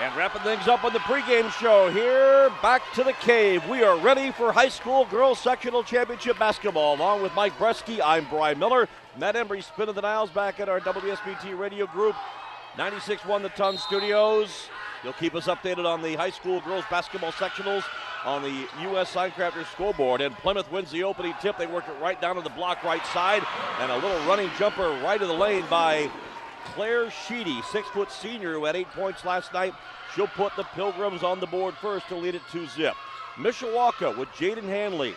And wrapping things up on the pregame show here, back to the cave. We are ready for high school girls sectional championship basketball. Along with Mike Bresky, I'm Brian Miller. Matt Embry spinning the dials back at our WSBT radio group. 96-1 the Ton Studios. You'll keep us updated on the high school girls basketball sectionals on the U.S. Signcrafters scoreboard. And Plymouth wins the opening tip. They work it right down to the block right side. And a little running jumper right of the lane by Claire Sheedy, six foot senior who had eight points last night. She'll put the Pilgrims on the board first to lead it to zip. Mishawaka with Jaden Hanley,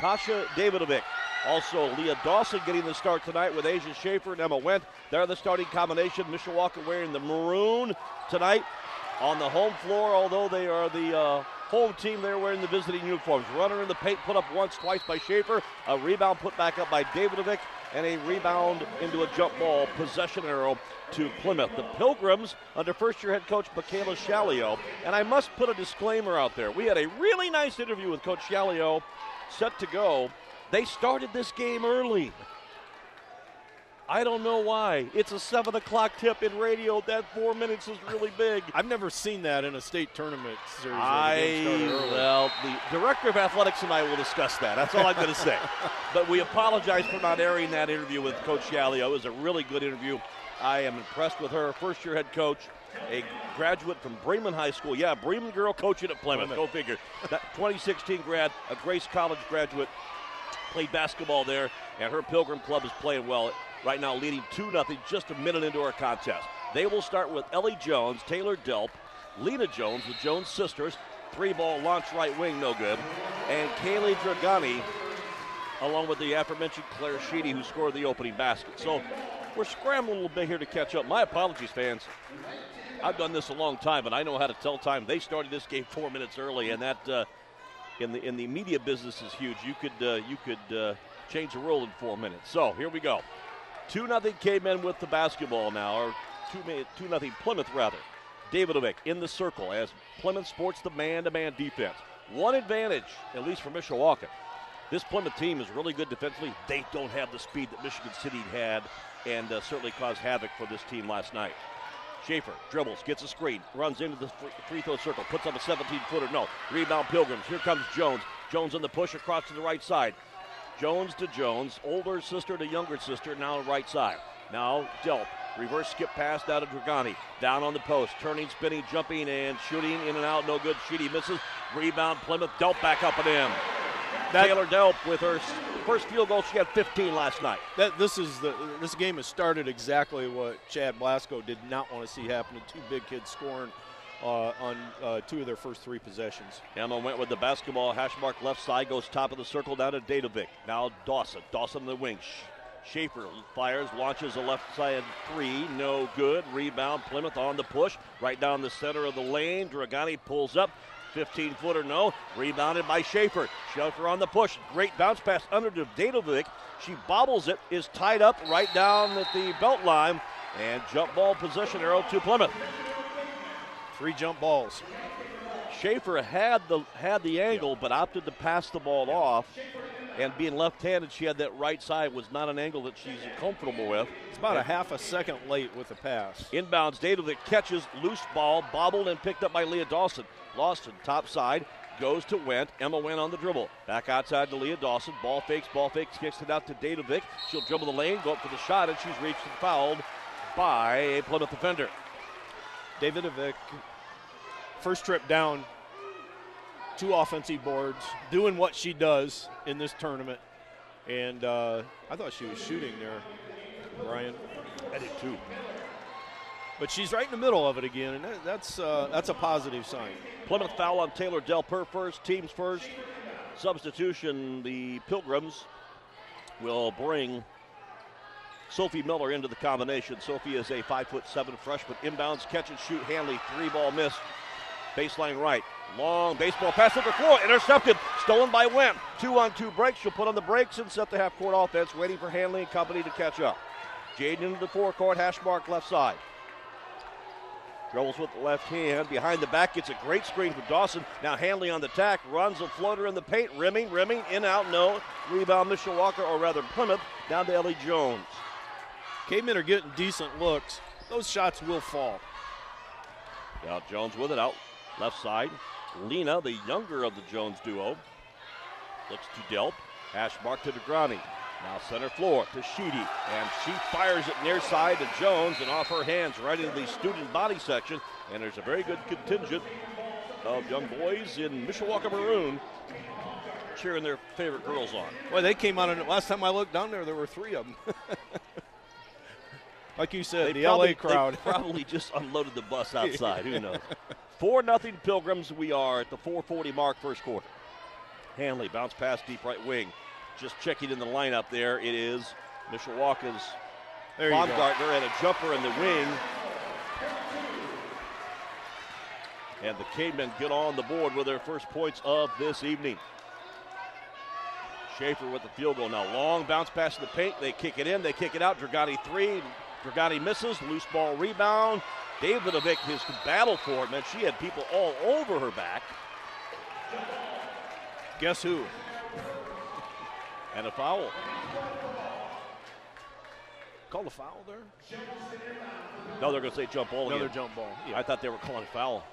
Kasha Davidovic. Also, Leah Dawson getting the start tonight with Asia Schaefer and Emma Wendt. They're the starting combination. Mishawaka wearing the maroon tonight on the home floor, although they are the uh, home team, they're wearing the visiting uniforms. Runner in the paint put up once, twice by Schaefer. A rebound put back up by Davidovic and a rebound into a jump ball possession arrow to Plymouth. The Pilgrims under first year head coach Michaela Shalio. And I must put a disclaimer out there. We had a really nice interview with Coach Shalio set to go. They started this game early. I don't know why. It's a 7 o'clock tip in radio. That four minutes is really big. I've never seen that in a state tournament series. I, well, the director of athletics and I will discuss that. That's all I'm going to say. but we apologize for not airing that interview with Coach Shalio. It was a really good interview. I am impressed with her. First year head coach, a graduate from Bremen High School. Yeah, Bremen girl coaching at Plymouth. Go figure. That 2016 grad, a Grace College graduate, played basketball there, and her Pilgrim club is playing well right now leading 2 0 just a minute into our contest. They will start with Ellie Jones, Taylor Delp, Lena Jones, the Jones sisters, three ball launch right wing, no good, and Kaylee Dragani, along with the aforementioned Claire Sheedy, who scored the opening basket. So we're scrambling a little bit here to catch up. My apologies, fans. I've done this a long time, and I know how to tell time. They started this game four minutes early, and that uh, in the in the media business is huge. You could uh, you could uh, change the world in four minutes. So here we go. 2 0 K-Men with the basketball now, or 2 0 Plymouth rather. Davidovic in the circle as Plymouth sports the man-to-man defense. One advantage, at least for Mishawaka. This Plymouth team is really good defensively. They don't have the speed that Michigan City had and uh, certainly caused havoc for this team last night. Schaefer dribbles, gets a screen, runs into the free throw circle, puts up a 17 footer. No. Rebound Pilgrims. Here comes Jones. Jones on the push across to the right side. Jones to Jones, older sister to younger sister, now right side. Now Delp, reverse skip pass down to Dragani. Down on the post, turning, spinning, jumping, and shooting in and out. No good. Sheedy misses. Rebound Plymouth. Delp back up and in. That, Taylor Delp with her first field goal. She had 15 last night. That this is the this game has started exactly what Chad Blasco did not want to see happen. Two big kids scoring uh, on uh, two of their first three possessions. Emma Wendt with the basketball. Hash mark left side goes top of the circle down to Davidovic. Now Dawson. Dawson the wing. Schaefer fires, launches a left side three, no good. Rebound, Plymouth on the push, right down the center of the lane. Dragani pulls up, 15 footer, no. Rebounded by Schaefer. Schaefer on the push. Great bounce pass under to Davidovic. She bobbles it, is tied up right down at the belt line, and jump ball possession arrow to Plymouth. Three jump balls. Schaefer had the had the angle, but opted to pass the ball off. And being left-handed, she had that right side was not an angle that she's comfortable with. It's about a half a second late with the pass. Inbounds, Data that catches loose ball, bobbled and picked up by Leah Dawson. Lawson, top side, goes to Wendt. Emma Wendt on the dribble. Back outside to Leah Dawson. Ball fakes, ball fakes, kicks it out to Davidovic. She'll dribble the lane, go up for the shot, and she's reached and fouled by a Plymouth defender. Davidovic, first trip down, two offensive boards, doing what she does in this tournament. And uh, I thought she was shooting there, Brian. I did too. But she's right in the middle of it again, and that's uh, that's a positive sign. Plymouth foul on Taylor Delper first, teams first. Substitution, the Pilgrims will bring Sophie Miller into the combination. Sophie is a five foot seven freshman. Inbounds, catch and shoot. Hanley, three ball miss. Baseline right. Long baseball pass over floor. Intercepted. Stolen by Wendt. Two on two breaks. She'll put on the brakes and set the half court offense, waiting for Hanley and company to catch up. Jaden into the forecourt. Hash mark left side. Dribbles with the left hand. Behind the back gets a great screen for Dawson. Now Hanley on the tack. Runs a floater in the paint. Rimming, rimming. In, out, no. Rebound Mishawaka, or rather Plymouth. Down to Ellie Jones. K-men are getting decent looks. Those shots will fall. Now Jones with it out left side. Lena, the younger of the Jones duo, looks to Delp. Hash mark to Dragani. Now center floor to Sheedy. And she fires it near side to Jones and off her hands right into the student body section. And there's a very good contingent of young boys in Mishawaka Maroon cheering their favorite girls on. Well, they came out, and last time I looked down there, there were three of them. like you said, They the probably, LA crowd. probably just unloaded the bus outside. Who knows? Four nothing Pilgrims. We are at the 440 mark, first quarter. Hanley bounce pass deep right wing. Just checking in the lineup there. It is Mishawaka's there you go. Baumgartner and a jumper in the wing. And the Cavemen get on the board with their first points of this evening. Schaefer with the field goal now. Long bounce pass to the paint. They kick it in. They kick it out. Dragani three. Dragani misses. Loose ball rebound. Davidovic his battle for it. Man, she had people all over her back. Guess who? And a foul. Called a foul there? No, they're going to say jump ball Another again. jump ball. I thought they were calling foul.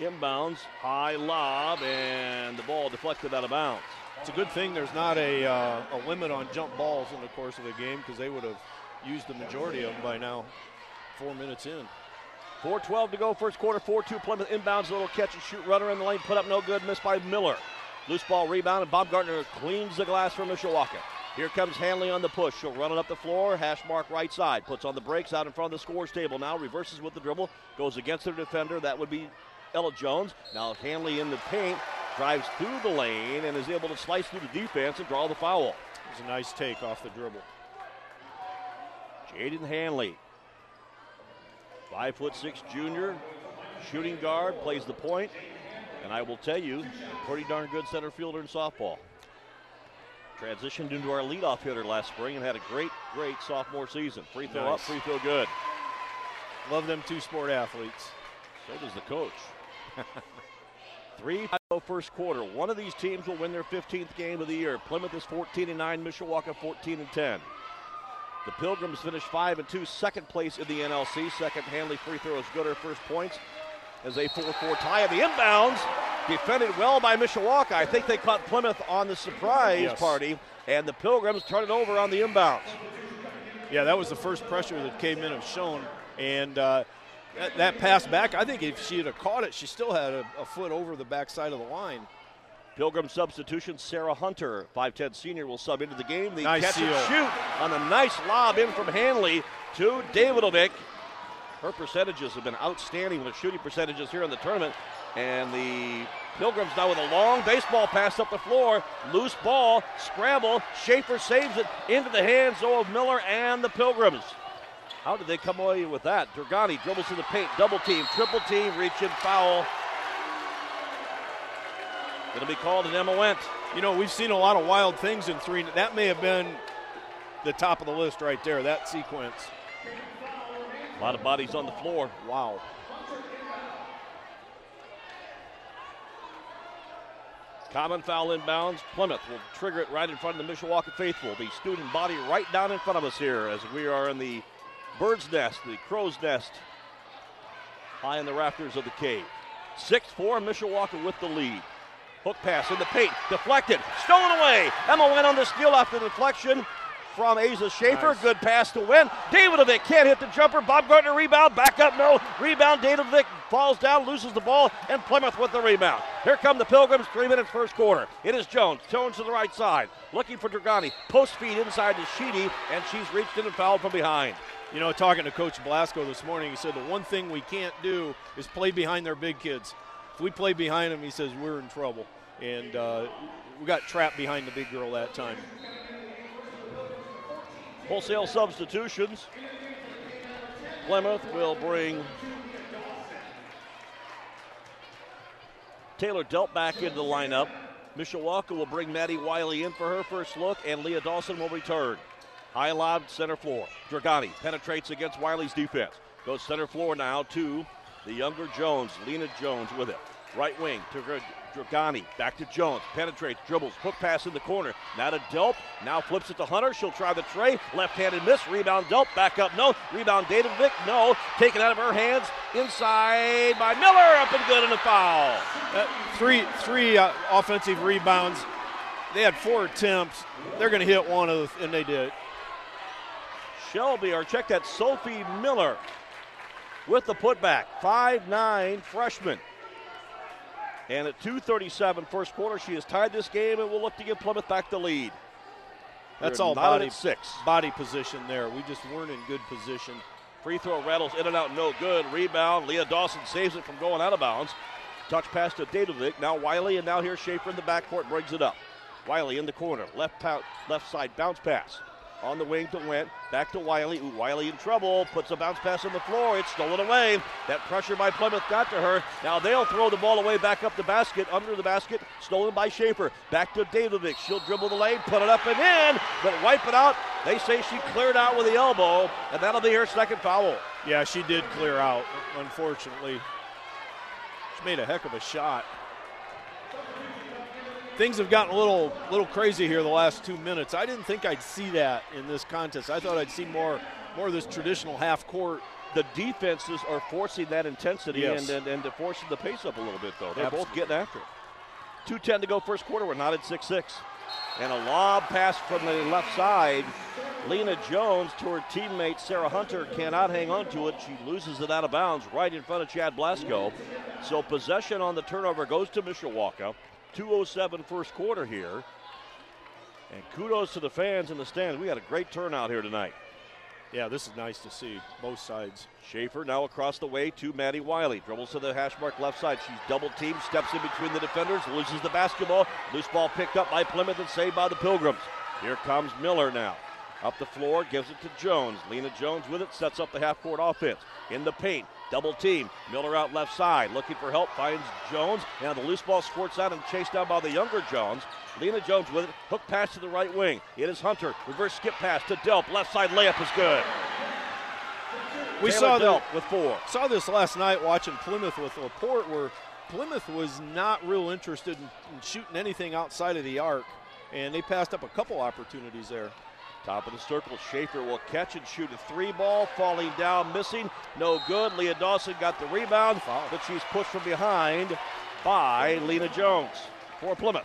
Inbounds, high lob, and the ball deflected out of bounds. It's a good thing there's not a, uh, a limit on jump balls in the course of the game because they would have used the majority of them by now. Four minutes in. 4.12 to go, first quarter, 4 2 Plymouth inbounds, a little catch and shoot runner in the lane, put up no good, missed by Miller. Loose ball rebound, and Baumgartner cleans the glass for Mishawaka. Here comes Hanley on the push. She'll run it up the floor, hash mark right side, puts on the brakes out in front of the scores table now, reverses with the dribble, goes against her defender. That would be Ella Jones. Now Hanley in the paint, drives through the lane, and is able to slice through the defense and draw the foul. It was a nice take off the dribble. Jaden Hanley, five foot six junior, shooting guard, plays the point. and I will tell you, pretty darn good center fielder in softball. Transitioned into our leadoff hitter last spring and had a great, great sophomore season. Free throw up, free throw good. Love them two sport athletes. So does the coach. Three oh, first quarter. One of these teams will win their 15th game of the year. Plymouth is 14 and 9, Mishawaka 14 and 10. The Pilgrims finished 5 and 2, second place in the NLC. Second Hanley free throw is good. Her first points as a 4 4 tie. And the inbounds defended well by Mishawaka. I think they caught Plymouth on the surprise Yes. party, and the Pilgrims turn it over on the inbounds. Yeah, that was the first pressure that cavemen have shown. And uh, that, that pass back, I think if she had have caught it, she still had a, a foot over the backside of the line. Pilgrim substitution, Sarah Hunter, 5'10 senior, will sub into the game. The Nice catch and shoot on a nice lob in from Hanley to Davidovic. Her percentages have been outstanding with shooting percentages here in the tournament. And the Pilgrims now with a long baseball pass up the floor. Loose ball, scramble. Schaefer saves it into the hands though, of Miller and the Pilgrims. How did they come away with that? Dragani dribbles to the paint, double team, triple team, reach in foul. It'll be called an Emma Wendt. You know, we've seen a lot of wild things in three. That may have been the top of the list right there, that sequence. A lot of bodies on the floor. Wow. Common foul inbounds. Plymouth will trigger it right in front of the Mishawaka faithful. The student body right down in front of us here as we are in the bird's nest, the crow's nest, high in the rafters of the cave. 6 4 Mishawaka with the lead. Hook pass in the paint, deflected, stolen away. Emma Wendt on the steal after the deflection from Asa Schaefer. Nice. Good pass to win. Davidovic can't hit the jumper. Baumgartner rebound, back up, no. Rebound, Davidovic falls down, loses the ball, and Plymouth with the rebound. Here come the Pilgrims, three minutes first quarter. It is Jones. Jones to the right side, looking for Dragani. Post feed inside to Sheedy, and she's reached in and fouled from behind. You know, talking to Coach Blasco this morning, he said the one thing we can't do is play behind their big kids. If we play behind them, he says we're in trouble. And uh, we got trapped behind the big girl that time. Wholesale substitutions. Plymouth will bring Taylor Delp back into the lineup. Mishawaka will bring Maddie Wiley in for her first look, and Leah Dawson will return. High lob, center floor. Dragani penetrates against Wiley's defense. Goes center floor now to the younger Jones, Lena Jones with it. Right wing to Dragani. Back to Jones. Penetrates, dribbles, hook pass in the corner. Now to Delp. Now flips it to Hunter. She'll try the tray. Left-handed miss. Rebound Delp. Back up. No. Rebound Davidovic. No. Taken out of her hands. Inside by Miller. Up and good in the foul. Uh, three three uh, offensive rebounds. They had four attempts. They're going to hit one of, the, and they did. Shelby, or check that, Sophie Miller with the putback. Five-nine freshman. And at 2:37 first quarter, she has tied this game and will look to give Plymouth back the lead. That's all body six body position there. We just weren't in good position. Free throw rattles in and out, no good. Rebound. Leah Dawson saves it from going out of bounds. Touch pass to Davidovic. Now Wiley, and now here Schaefer in the backcourt brings it up. Wiley in the corner, left left side bounce pass on the wing to Wendt. Back to Wiley. Ooh, Wiley in trouble. Puts a bounce pass on the floor. It's stolen away. That pressure by Plymouth got to her. Now they'll throw the ball away back up the basket, under the basket. Stolen by Schaefer. Back to Davidovic. She'll dribble the lane, put it up and in, but wipe it out. They say she cleared out with the elbow, and that'll be her second foul. Yeah, she did clear out, unfortunately. She made a heck of a shot things have gotten a little little crazy here the last two minutes. I didn't think I'd see that in this contest. I thought I'd see more more of this traditional half court. The defenses are forcing that intensity yes. and, and, and forcing the pace up a little bit, though. They're Absolutely. both getting after it. 2.10 to go first quarter. We're not at 6 6. And a lob pass from the left side. Lena Jones to her teammate Sarah Hunter cannot hang on to it. She loses it out of bounds right in front of Chad Blasco. So possession on the turnover goes to Mishawaka. 207 first quarter here. And kudos to the fans in the stands. We had a great turnout here tonight. Yeah, this is nice to see both sides. Schaefer now across the way to Maddie Wiley. Dribbles to the hash mark left side. She's double teamed, steps in between the defenders, loses the basketball. Loose ball picked up by Plymouth and saved by the Pilgrims. Here comes Miller now. Up the floor, gives it to Jones. Lena Jones with it, sets up the half court offense. In the paint, Double team. Miller out left side. Looking for help. Finds Jones. Now the loose ball squirts out and chased down by the younger Jones. Lena Jones with it. Hook pass to the right wing. It is Hunter. Reverse skip pass to Delp. Left side layup is good. We Taylor saw Delp with four. Saw this last night watching Plymouth with Laporte where Plymouth was not real interested in, in shooting anything outside of the arc. And they passed up a couple opportunities there. Top of the circle, Schaefer will catch and shoot a three ball, falling down, missing, no good. Leah Dawson got the rebound, but she's pushed from behind by Lena Jones for Plymouth.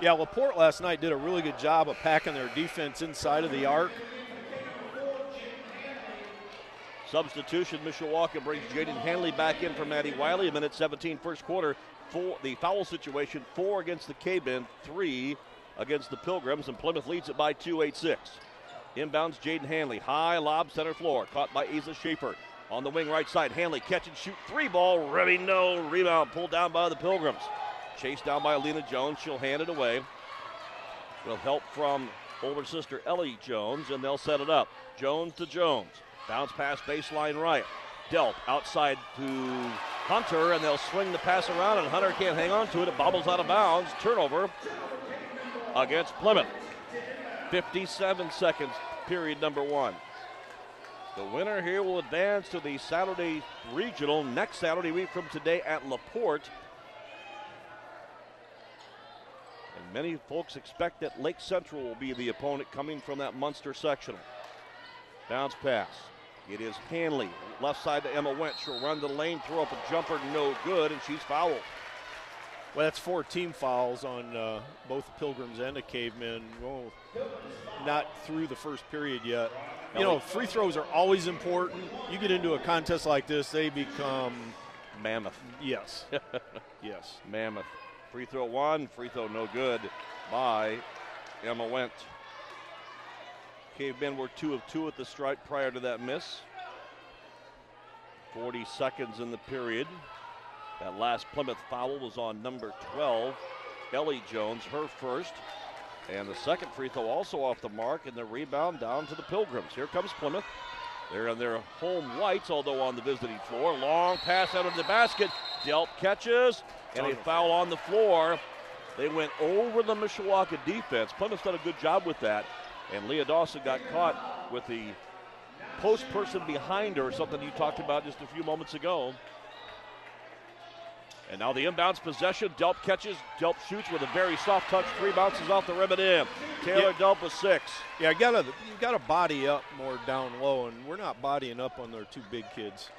Yeah, Laporte last night did a really good job of packing their defense inside of the arc. Substitution, Mishawaka brings Jaden Hanley back in for Maddie Wiley. A minute 17 first quarter. Four, the foul situation, four against the K-Ben, three against the Pilgrims, and Plymouth leads it by 286. Inbounds Jaden Hanley. High lob center floor. Caught by Isa Schaefer. On the wing right side, Hanley catch and shoot three ball. Remy no rebound pulled down by the Pilgrims. Chased down by Alina Jones. She'll hand it away. With help from older sister Ellie Jones, and they'll set it up. Jones to Jones. Bounce pass baseline right. Delp outside to Hunter, and they'll swing the pass around, and Hunter can't hang on to it. It bobbles out of bounds. Turnover against Plymouth. 57 seconds, period number one. The winner here will advance to the Saturday regional next Saturday week from today at Laporte. And many folks expect that Lake Central will be the opponent coming from that Munster sectional. Bounce pass. It is Hanley. Left side to Emma Wendt. She'll run the lane, throw up a jumper, no good, and she's fouled. Well, that's four team fouls on uh, both the Pilgrims and the Cavemen. Well, not through the first period yet. You know, free throws are always important. You get into a contest like this, they become mammoth. Yes. yes. Mammoth. Free throw one, free throw no good by Emma Wendt. Cavemen were two of two at the stripe prior to that miss. 40 seconds in the period. That last Plymouth foul was on number 12, Ellie Jones, her first. And the second free throw also off the mark, and the rebound down to the Pilgrims. Here comes Plymouth. They're in their home whites, although on the visiting floor. Long pass out of the basket. Delp catches, and a foul on the floor. They went over the Mishawaka defense. Plymouth's done a good job with that. And Leah Dawson got caught with the post person behind her, something you talked about just a few moments ago. And now the inbounds possession. Delp catches. Delp shoots with a very soft touch. Three bounces off the rim and in. Taylor yeah. Delp with six. Yeah, you gotta you gotta body up more down low, and we're not bodying up on their two big kids.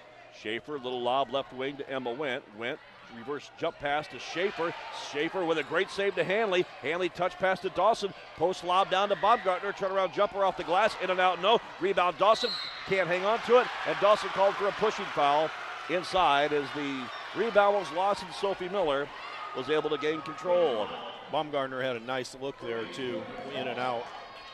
Schaefer, little lob left wing to Emma Wendt. Wendt reverse jump pass to Schaefer. Schaefer with a great save to Hanley. Hanley touch pass to Dawson. Post lob down to Baumgartner. Turnaround jumper off the glass. In and out, no. Rebound Dawson. Can't hang on to it. And Dawson called for a pushing foul inside as the rebound was lost and Sophie Miller was able to gain control of it. Baumgartner had a nice look there, too, in and out.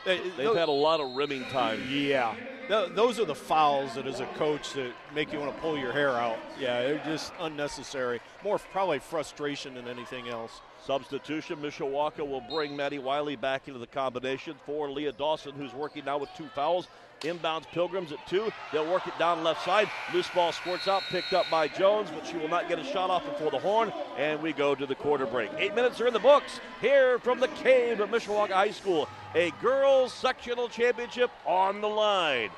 They, have had a lot of rimming time. Yeah. those are the fouls that, as a coach, that make you want to pull your hair out. Yeah, they're just unnecessary. More probably frustration than anything else. Substitution, Mishawaka will bring Maddie Wiley back into the combination for Leah Dawson, who's working now with two fouls. Inbounds Pilgrims at two. They'll work it down left side. Loose ball squirts out, picked up by Jones, but she will not get a shot off before the horn. And we go to the quarter break. Eight minutes are in the books here from the cave of Mishawaka High School. A girls sectional championship on the line.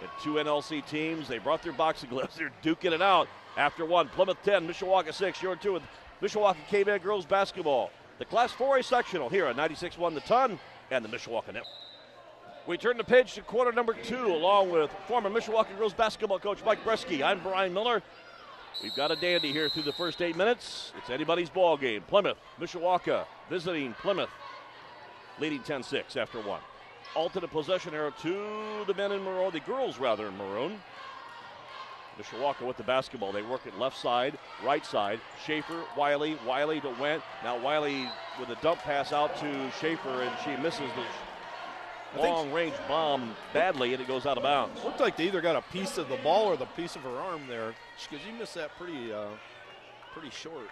And two NLC teams, they brought their boxing gloves. They're duking it out after one. Plymouth 10, Mishawaka 6. You're two with Mishawaka Caveman girls basketball. The Class 4A sectional here on 96 1 the ton and the Mishawaka Network. We turn the page to quarter number two, along with former Mishawaka girls basketball coach Mike Bresky. I'm Brian Miller. We've got a dandy here through the first eight minutes. It's anybody's ball game. Plymouth, Mishawaka visiting Plymouth, leading 10-6 after one. Alternate possession arrow to the men in maroon, the girls rather in maroon. Mishawaka with the basketball. They work it left side, right side. Schaefer, Wiley, Wiley to Wendt. Now Wiley with a dump pass out to Schaefer, and she misses the long range bomb badly, and it goes out of bounds. Looked like they either got a piece of the ball or the piece of her arm there, because you missed that pretty, uh, pretty short.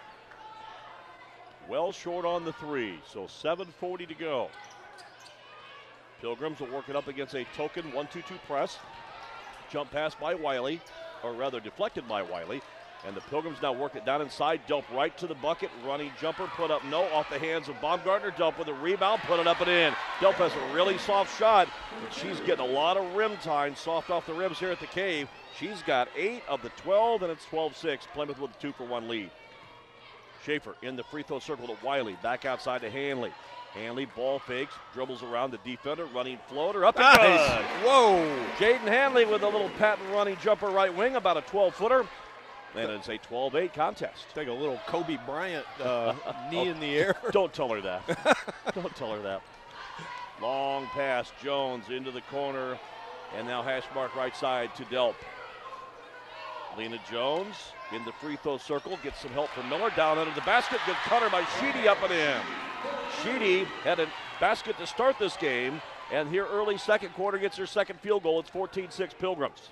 Well short on the three, so 7:40 to go. Pilgrims will work it up against a token 1-2-2 press. Jump pass by Wiley, or rather deflected by Wiley. And the Pilgrims now work it down inside. Delp right to the bucket. Running jumper put up no off the hands of Baumgartner. Delp with a rebound, put it up and in. Delp has a really soft shot, but she's getting a lot of rim time. Soft off the rims here at the cave. She's got eight of the 12, and it's 12 6. Plymouth with a two for one lead. Schaefer in the free throw circle to Wiley. Back outside to Hanley. Hanley ball fakes, dribbles around the defender, running floater up nice. and Whoa! Jaden Hanley with a little patent running jumper right wing, about a 12 footer. And it's a 12 8 contest. Take a little Kobe Bryant uh, knee oh, in the air. Don't tell her that. don't tell her that. Long pass, Jones into the corner, and now hash mark right side to Delp. Lena Jones in the free throw circle, gets some help from Miller. Down under the basket, good cutter by Sheedy up and in. Sheedy had a basket to start this game, and here early second quarter gets her second field goal. It's 14 6 Pilgrims.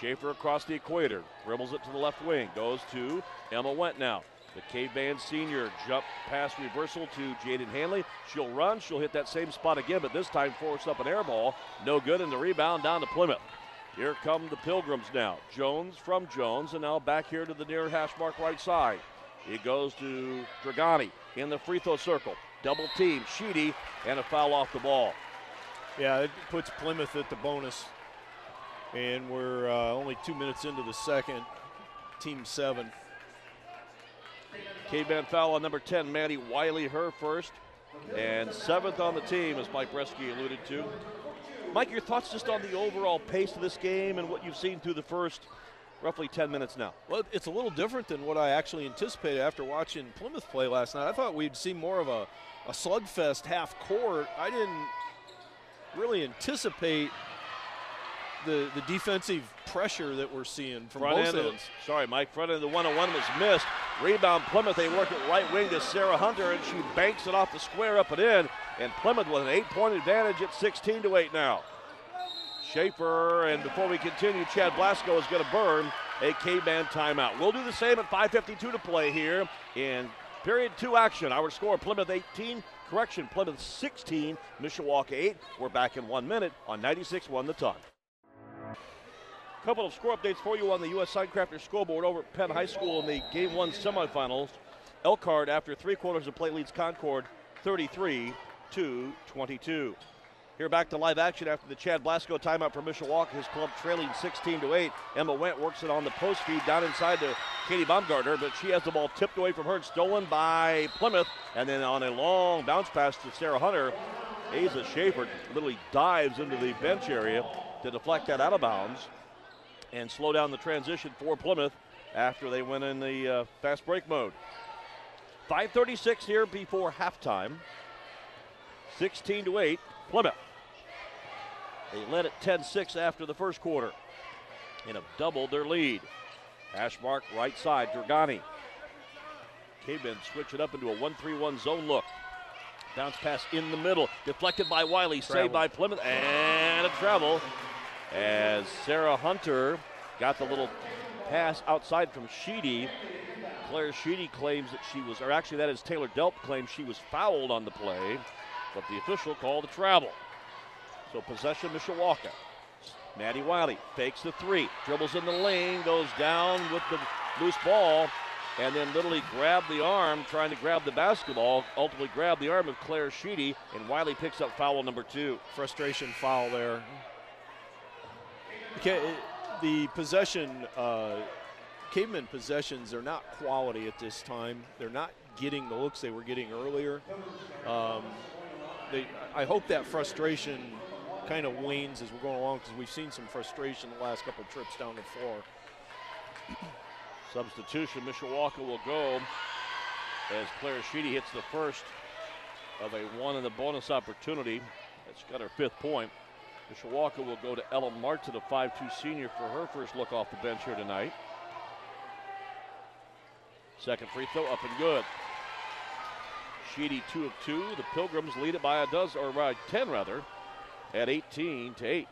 Schaefer across the equator, dribbles it to the left wing, goes to Emma Wendt now. The K-Band senior jump pass reversal to Jaden Hanley. She'll run, she'll hit that same spot again, but this time force up an air ball. No good, and the rebound down to Plymouth. Here come the Pilgrims now. Jones from Jones, and now back here to the near hash mark right side. It goes to Dragani in the free throw circle. Double team, Sheedy, and a foul off the ball. Yeah, it puts Plymouth at the bonus and we're uh, only two minutes into the second. Team seven. K-Man foul on number 10, Maddie Wiley, her first. And seventh on the team, as Mike Bresky alluded to. Mike, your thoughts just on the overall pace of this game and what you've seen through the first roughly 10 minutes now? Well, it's a little different than what I actually anticipated after watching Plymouth play last night. I thought we'd see more of a, a slugfest half court. I didn't really anticipate the, the defensive pressure that we're seeing from front both ends. sorry, Mike. Front end of the 101 was missed. Rebound Plymouth. They work it right wing to Sarah Hunter, and she banks it off the square up and in. And Plymouth with an eight-point advantage at 16 to 8 now. Schaefer, and before we continue, Chad Blasco is going to burn a K-Band timeout. We'll do the same at 5.52 to play here in period two action. Our score, Plymouth 18, correction, Plymouth 16, Mishawaka 8. We're back in one minute on 96-1 the ton couple of score updates for you on the U.S. Signcrafters scoreboard over at Penn High School in the Game 1 semifinals. Elkhart, after three quarters of play, leads Concord 33 to 22. Here back to live action after the Chad Blasco timeout for Mishawaka. His club trailing 16 to 8. Emma Wendt works it on the post feed down inside to Katie Baumgartner, but she has the ball tipped away from her and stolen by Plymouth. And then on a long bounce pass to Sarah Hunter, Asa Schaefer literally dives into the bench area to deflect that out of bounds and slow down the transition for Plymouth after they went in the uh, fast break mode. 5:36 here before halftime. 16 to 8, Plymouth. They led at 10-6 after the first quarter and have doubled their lead. Ashmark right side, Dragani. Cavemen switch it up into a 1-3-1 zone look. Bounce pass in the middle, deflected by Wiley, travel. saved by Plymouth, and a travel as Sarah Hunter got the little pass outside from Sheedy. Claire Sheedy claims that she was, or actually that is Taylor Delp claims she was fouled on the play, but the official called a travel. So possession Mishawaka. Maddie Wiley fakes the three, dribbles in the lane, goes down with the loose ball, and then literally grabbed the arm, trying to grab the basketball. Ultimately, grabbed the arm of Claire Sheedy, and Wiley picks up foul number two. Frustration foul there. Okay, the possession, uh, caveman possessions are not quality at this time. They're not getting the looks they were getting earlier. Um, they, I hope that frustration kind of wanes as we're going along because we've seen some frustration the last couple trips down the floor. Substitution, Mishawaka will go as Claire Sheedy hits the first of a one in the bonus opportunity. That's got her fifth point. Mishawaka will go to Ella Martin, a 5-2 senior, for her first look off the bench here tonight. Second free throw up and good. Sheedy two of two. The Pilgrims lead it by a dozen, or by 10 rather, at 18 to 8.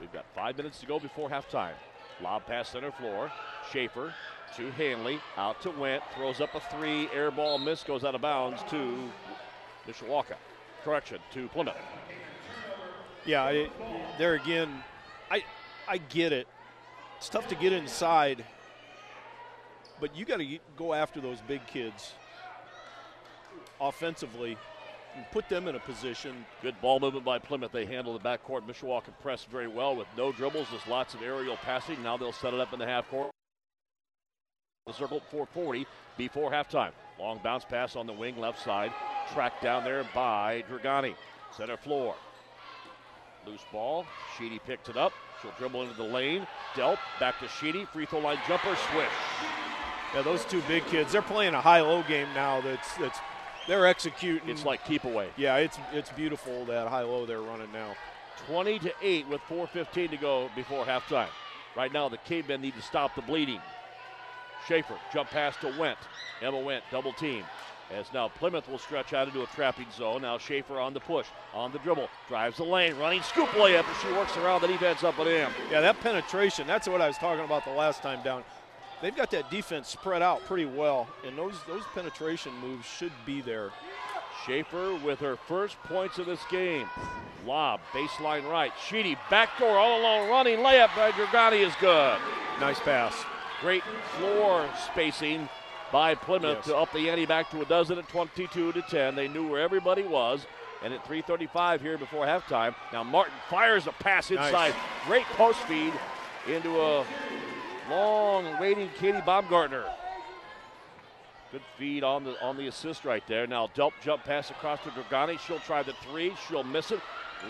We've got five minutes to go before halftime. Lob pass center floor. Schaefer to Hanley, out to Wendt, throws up a three, air ball miss, goes out of bounds to Mishawaka. Correction to Plymouth. Yeah, it, there again, I I get it. It's tough to get inside, but you got to go after those big kids offensively and put them in a position. Good ball movement by Plymouth. They handle the backcourt. Mishawaka pressed very well with no dribbles. There's lots of aerial passing. Now they'll set it up in the half court. The circle 440 before halftime. Long bounce pass on the wing left side. Tracked down there by Dragani. Center floor. Loose ball. Sheedy picked it up. She'll dribble into the lane. Delp back to Sheedy. Free throw line jumper. Swish. Yeah, those two big kids. They're playing a high-low game now. That's that's they're executing. It's like keep away. Yeah, it's it's beautiful that high-low they're running now. 20 to 8 with 4:15 to go before halftime. Right now, the cavemen need to stop the bleeding. Schaefer jump pass to Wendt. Emma Wendt double team. As now Plymouth will stretch out into a trapping zone. Now Schaefer on the push, on the dribble, drives the lane, running scoop layup as she works around the defense up and in. Yeah, that penetration, that's what I was talking about the last time down. They've got that defense spread out pretty well, and those those penetration moves should be there. Schaefer with her first points of this game. Lob, baseline right. Sheedy, backdoor, all alone, running layup by Dragani is good. Nice pass. Great floor spacing by Plymouth yes. to up the ante back to a dozen at 22 to 10. They knew where everybody was. And at 3:35 here before halftime, now Martin fires a pass inside. Nice. Great post feed into a long waiting Katie Baumgartner. Good feed on the on the assist right there. Now Delp jump pass across to Dragani. She'll try the three. She'll miss it.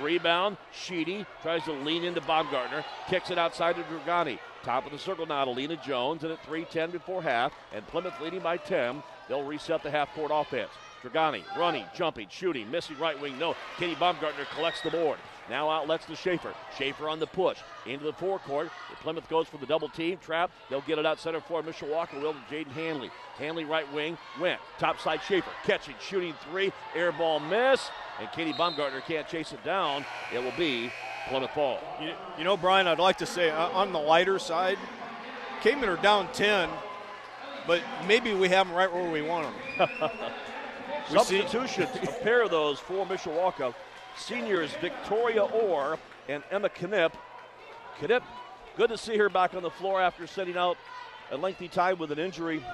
Rebound. Sheedy tries to lean into Baumgartner. Kicks it outside to Dragani. Top of the circle now to Lena Jones, and at 3:10 before half, and Plymouth leading by 10. They'll reset the half-court offense. Dragani running, jumping, shooting, missing right wing. No. Katie Baumgartner collects the board. Now outlets to Schaefer. Schaefer on the push into the forecourt. Plymouth goes for the double team trap, they'll get it out center for Mishawaka will to Jaden Hanley. Hanley right wing Wendt top side Schaefer catching, shooting three, air ball miss, and Katie Baumgartner can't chase it down. It will be Plymouth ball. You, you know, Brian, I'd like to say uh, on the lighter side, Cayman are down 10, but maybe we have them right where we want them. Substitutions, a pair of those for Mishawaka. Seniors Victoria Orr and Emma Knipp. Knipp, good to see her back on the floor after sitting out a lengthy time with an injury.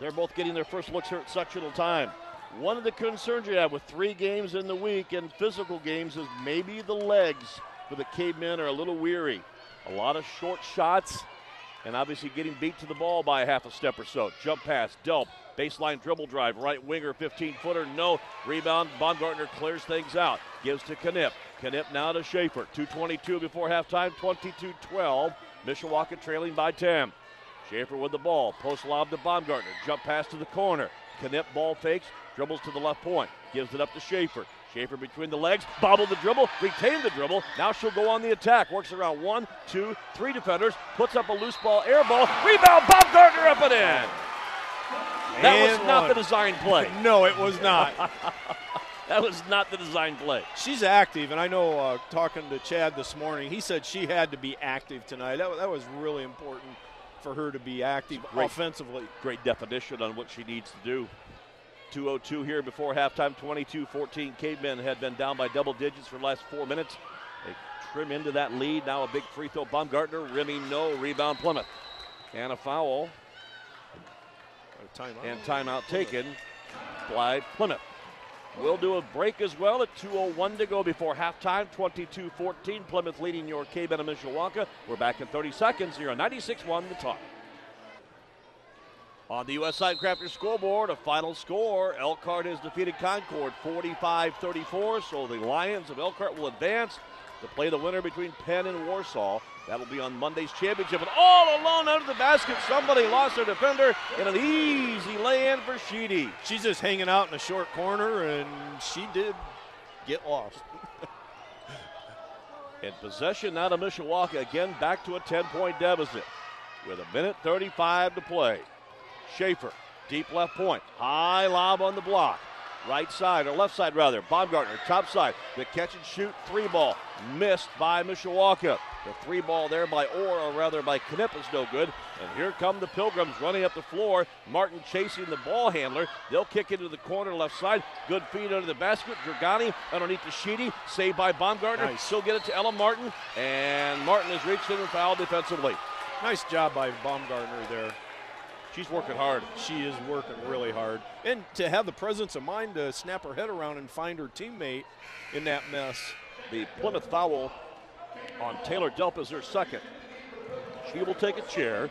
They're both getting their first looks here at sectional time. One of the concerns you have with three games in the week and physical games is maybe the legs for the cavemen are a little weary. A lot of short shots, and obviously getting beat to the ball by a half a step or so. Jump pass, Delp, baseline dribble drive, right winger, 15 footer, no. Rebound, Baumgartner clears things out, gives to Knipp. Knipp now to Schaefer. 2.22 before halftime, 22 12. Mishawaka trailing by 10. Schaefer with the ball, post lob to Baumgartner, jump pass to the corner. Knipp ball fakes, dribbles to the left point, gives it up to Schaefer. Schaefer between the legs, bobbled the dribble, retained the dribble. Now she'll go on the attack. Works around one, two, three defenders, puts up a loose ball, air ball, rebound, Baumgartner up and in. That And was not one. the design play. No, it was not. That was not the design play. She's active, and I know uh, talking to Chad this morning, he said she had to be active tonight. That, that was really important for her to be active Great. offensively. Great definition on what she needs to do. 202 here before halftime, 22 14. Cavemen had been down by double digits for the last four minutes. They trim into that lead. Now a big free throw. Baumgartner, rimming no. Rebound Plymouth. And a foul A timeout. and timeout taken by Plymouth. We'll do a break as well at 2.01 to go before halftime. 22 14. Plymouth leading your Cavemen of Mishawaka. We're back in 30 seconds here on 96 1 The Talk. On the U.S. Signcrafter scoreboard, a final score. Elkhart has defeated Concord 45 34. So the Lions of Elkhart will advance to play the winner between Penn and Warsaw. That'll be on Monday's championship. And all alone under the basket, somebody lost their defender in an easy lay in for Sheedy. She's just hanging out in a short corner, and she did get lost. In possession now to Mishawaka. Again, back to a 10 point deficit with a minute 35 to play. Schaefer, deep left point. High lob on the block. Right side, or left side rather. Baumgartner, top side. The catch and shoot three ball. Missed by Mishawaka. The three ball there by Orr, or rather by Knipp, is no good. And here come the Pilgrims running up the floor. Martin chasing the ball handler. They'll kick into the corner left side. Good feed under the basket. Dragani underneath the Sheedy. Saved by Baumgartner. Nice. Still get it to Ella Martin. And Martin has reached in and fouled defensively. Nice job by Baumgartner there. She's working hard. She is working really hard. And to have the presence of mind to snap her head around and find her teammate in that mess. The Plymouth foul on Taylor Delp is her second. She will take a chair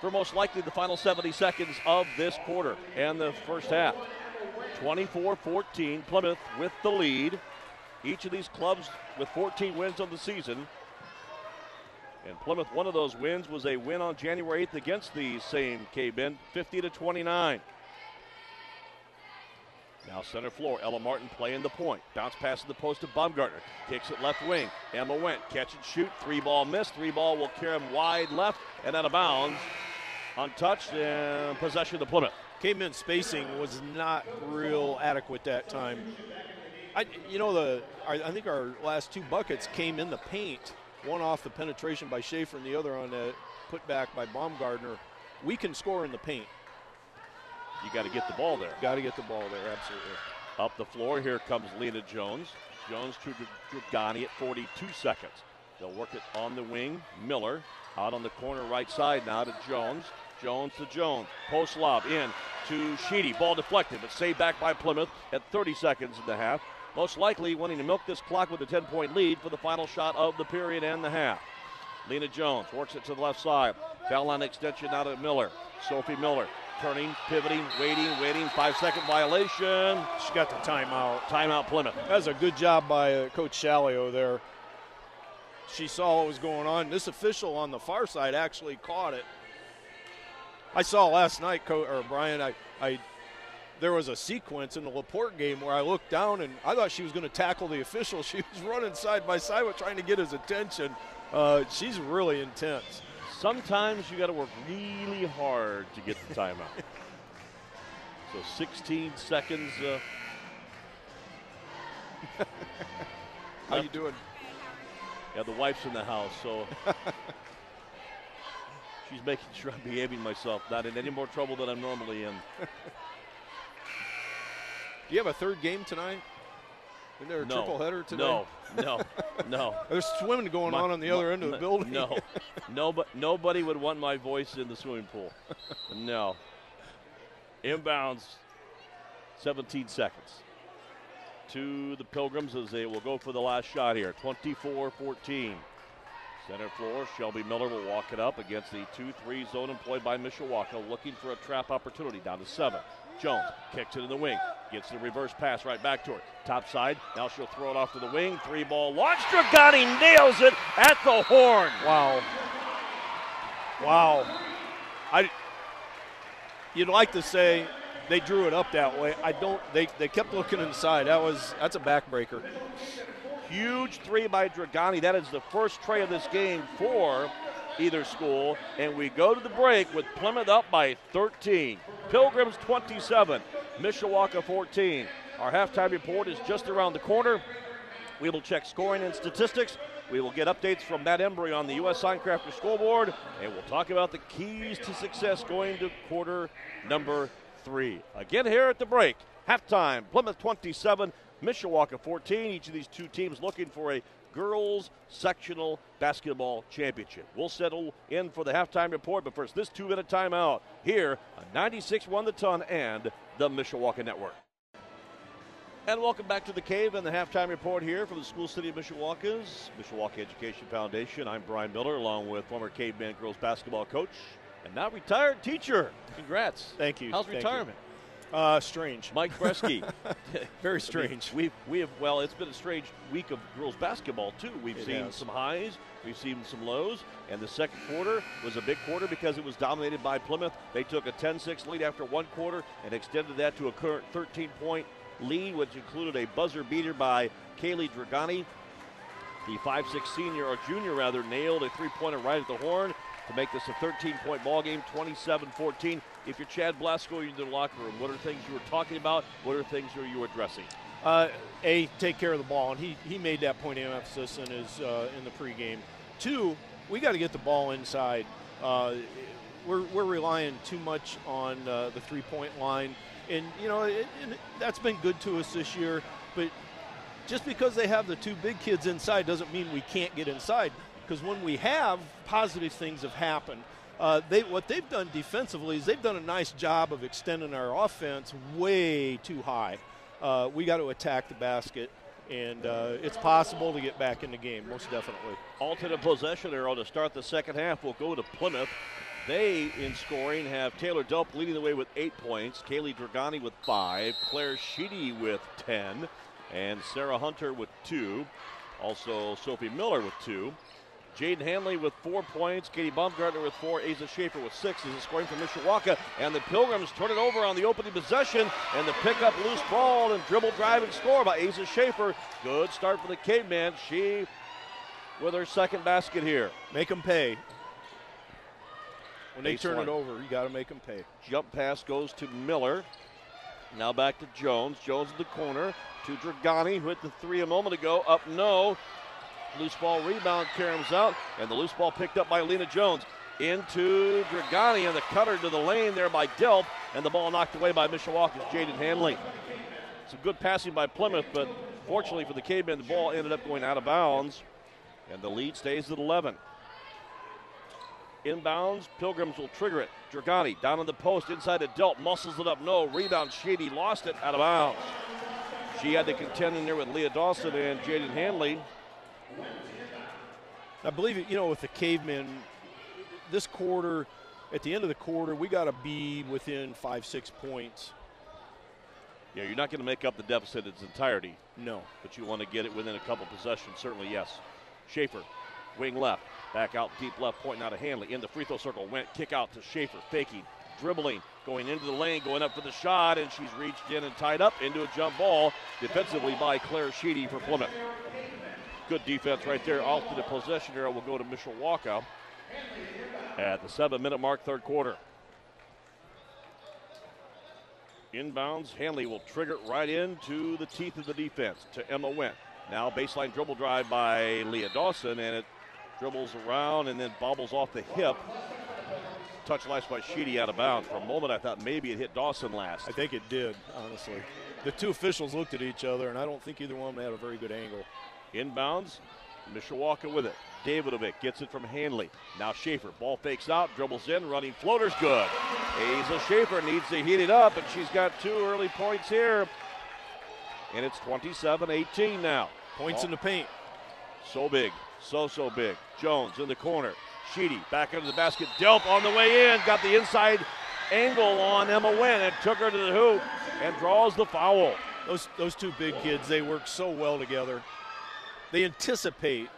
for most likely the final 70 seconds of this quarter and the first half. 24 14, Plymouth with the lead. Each of these clubs with 14 wins on the season. And Plymouth, one of those wins was a win on January 8th against the same K Ben, 50 to 29. Now center floor, Ella Martin playing the point. Bounce pass to the post to Baumgartner. Kicks it left wing. Emma Wendt. Catch and shoot. Three ball missed. Three ball will carry him wide left and out of bounds. Untouched and possession of Plymouth. Caveman spacing was not real adequate that time. I, you know, the I think our last two buckets came in the paint. One off the penetration by Schaefer, and the other on the putback by Baumgartner. We can score in the paint. You got to get the ball there. Got to get the ball there, absolutely. Up the floor, here comes Lena Jones. Jones to Dragani at 42 seconds. They'll work it on the wing. Miller out on the corner right side now to Jones. Jones to Jones. Post lob in to Sheedy. Ball deflected, but saved back by Plymouth at 30 seconds and a half. Most likely wanting to milk this clock with a 10 point lead for the final shot of the period and the half. Lena Jones works it to the left side. Foul line extension out to Miller. Sophie Miller turning, pivoting, waiting, waiting. Five second violation. She got the timeout. Timeout Plymouth. That was a good job by uh, Coach Shalio there. She saw what was going on. This official on the far side actually caught it. I saw last night, Co- or Brian, I, I, there was a sequence in the Laporte game where I looked down and I thought she was going to tackle the official. She was running side by side with trying to get his attention. Uh, she's really intense. Sometimes you got to work really hard to get the timeout. so 16 seconds. Uh, How you doing? yeah, the wife's in the house, so she's making sure I'm behaving myself, not in any more trouble than I'm normally in. Do you have a third game tonight? Isn't there a no, triple header today? No, no, no. There's swimming going My- on on the my- other end of the building. No, nobody, nobody would want my voice in the swimming pool. No. Inbounds. 17 seconds. To the Pilgrims as they will go for the last shot here. 24 14. Center floor, Shelby Miller will walk it up against the 2 3 zone employed by Mishawaka, looking for a trap opportunity down to seven. Jones kicks it in the wing, gets the reverse pass right back to her. Top side, now she'll throw it off to the wing. Three ball launch. Dragani nails it at the horn. Wow. Wow. I, you'd like to say they drew it up that way. I don't. They, they kept looking inside. That was that's a backbreaker. Huge three by Dragani. That is the first tray of this game for either school. And we go to the break with Plymouth up by 13. Pilgrims 27, Mishawaka 14. Our halftime report is just around the corner. We will check scoring and statistics. We will get updates from Matt Embry on the U.S. Signcrafter scoreboard, and we'll talk about the keys to success going to quarter number three. Again, here at the break, halftime, Plymouth 27, Mishawaka 14. Each of these two teams looking for a girls sectional basketball championship. We'll settle in for the halftime report, but first, this two minute timeout here on 96 1 the ton and the Mishawaka Network. And welcome back to the cave and the halftime report here from the School City of Mishawaka's Mishawaka Education Foundation. I'm Brian Miller, along with former Caveman girls basketball coach and now retired teacher. Congrats. Thank you. How's Thank retirement? You. Uh, strange. Mike Bresky. Very strange. I mean, we we have well, it's been a strange week of girls basketball too. We've It seen has. some highs, we've seen some lows, and the second quarter was a big quarter because it was dominated by Plymouth. They took a 10-6 lead after one quarter and extended that to a current 13-point lead, which included a buzzer beater by Kaylee Dragani. The 5'6 senior or junior rather nailed a three-pointer right at the horn to make this a 13-point ball game, 27-14. If you're Chad Blasco, you're in the locker room. What are things you were talking about? What are things you addressing? Uh, a, take care of the ball, and he, he made that point of emphasis in his uh, in the pregame. Two, we got to get the ball inside. Uh, we're, we're relying too much on uh, the three point line, and you know it, and that's been good to us this year. But just because they have the two big kids inside doesn't mean we can't get inside. Because when we have, positive things have happened. Uh, they what they've done defensively is they've done a nice job of extending our offense way too high. Uh, we got to attack the basket, and uh, it's possible to get back in the game, most definitely. Alternate possession arrow to start the second half We'll go to Plymouth. They, in scoring, have Taylor Delp leading the way with eight points, Kaylee Dragani with five, Claire Sheedy with 10, and Sarah Hunter with two. Also, Sophie Miller with two. Jaden Hanley with four points, Katie Baumgartner with four, Asa Schaefer with six. Is scoring from Mishawaka, and the Pilgrims turn it over on the opening possession, and the pick up loose ball and dribble drive and score by Asa Schaefer. Good start for the Caveman. She with her second basket here. Make them pay. When they turn it over, you got to make them pay. Jump pass goes to Miller. Now back to Jones. Jones in the corner to Dragani, who hit the three a moment ago. Up no. Loose ball rebound caroms out, and the loose ball picked up by Lena Jones. Into Dragani, and the cutter to the lane there by Delp, and the ball knocked away by Mishawaka's Jaden Hanley. Some good passing by Plymouth, but fortunately for the Cavemen, the ball ended up going out of bounds, and the lead stays at 11. Inbounds, Pilgrims will trigger it. Dragani down on the post, inside to Delp, muscles it up, no. Rebound, Sheedy lost it, out of bounds. She had to contend in there with Leah Dawson and Jaden Hanley. I believe it, you know, with the cavemen, this quarter, at the end of the quarter, we got to be within five, six points. Yeah, you're not going to make up the deficit in its entirety, No. but you want to get it within a couple possessions, certainly, yes. Schaefer, wing left, back out deep left, pointing out of Hanley. In the free throw circle, went kick out to Schaefer, faking, dribbling, going into the lane, going up for the shot, and she's reached in and tied up into a jump ball defensively by Claire Sheedy for Plymouth. Good defense right there. Off to the possession arrow will go to Mishawaka at the seven minute mark, third quarter. Inbounds, Hanley will trigger it right into the teeth of the defense to Emma Wendt. Now baseline dribble drive by Leah Dawson, and it dribbles around and then bobbles off the hip. Touch last by Sheedy out of bounds. For a moment, I thought maybe it hit Dawson last. I think it did, honestly. The two officials looked at each other, and I don't think either one had a very good angle. Inbounds, Mishawaka with it. Davidovic gets it from Hanley. Now Schaefer. Ball fakes out, dribbles in, running floater's good. Hazel Schaefer needs to heat it up, and she's got two early points here. And it's 27 18 now. Points Ball. in the paint. So big. So, so big. Jones in the corner. Sheedy back under the basket. Delp on the way in. Got the inside angle on Emma Wendt and took her to the hoop and draws the foul. Those those two big kids, they work so well together. They anticipate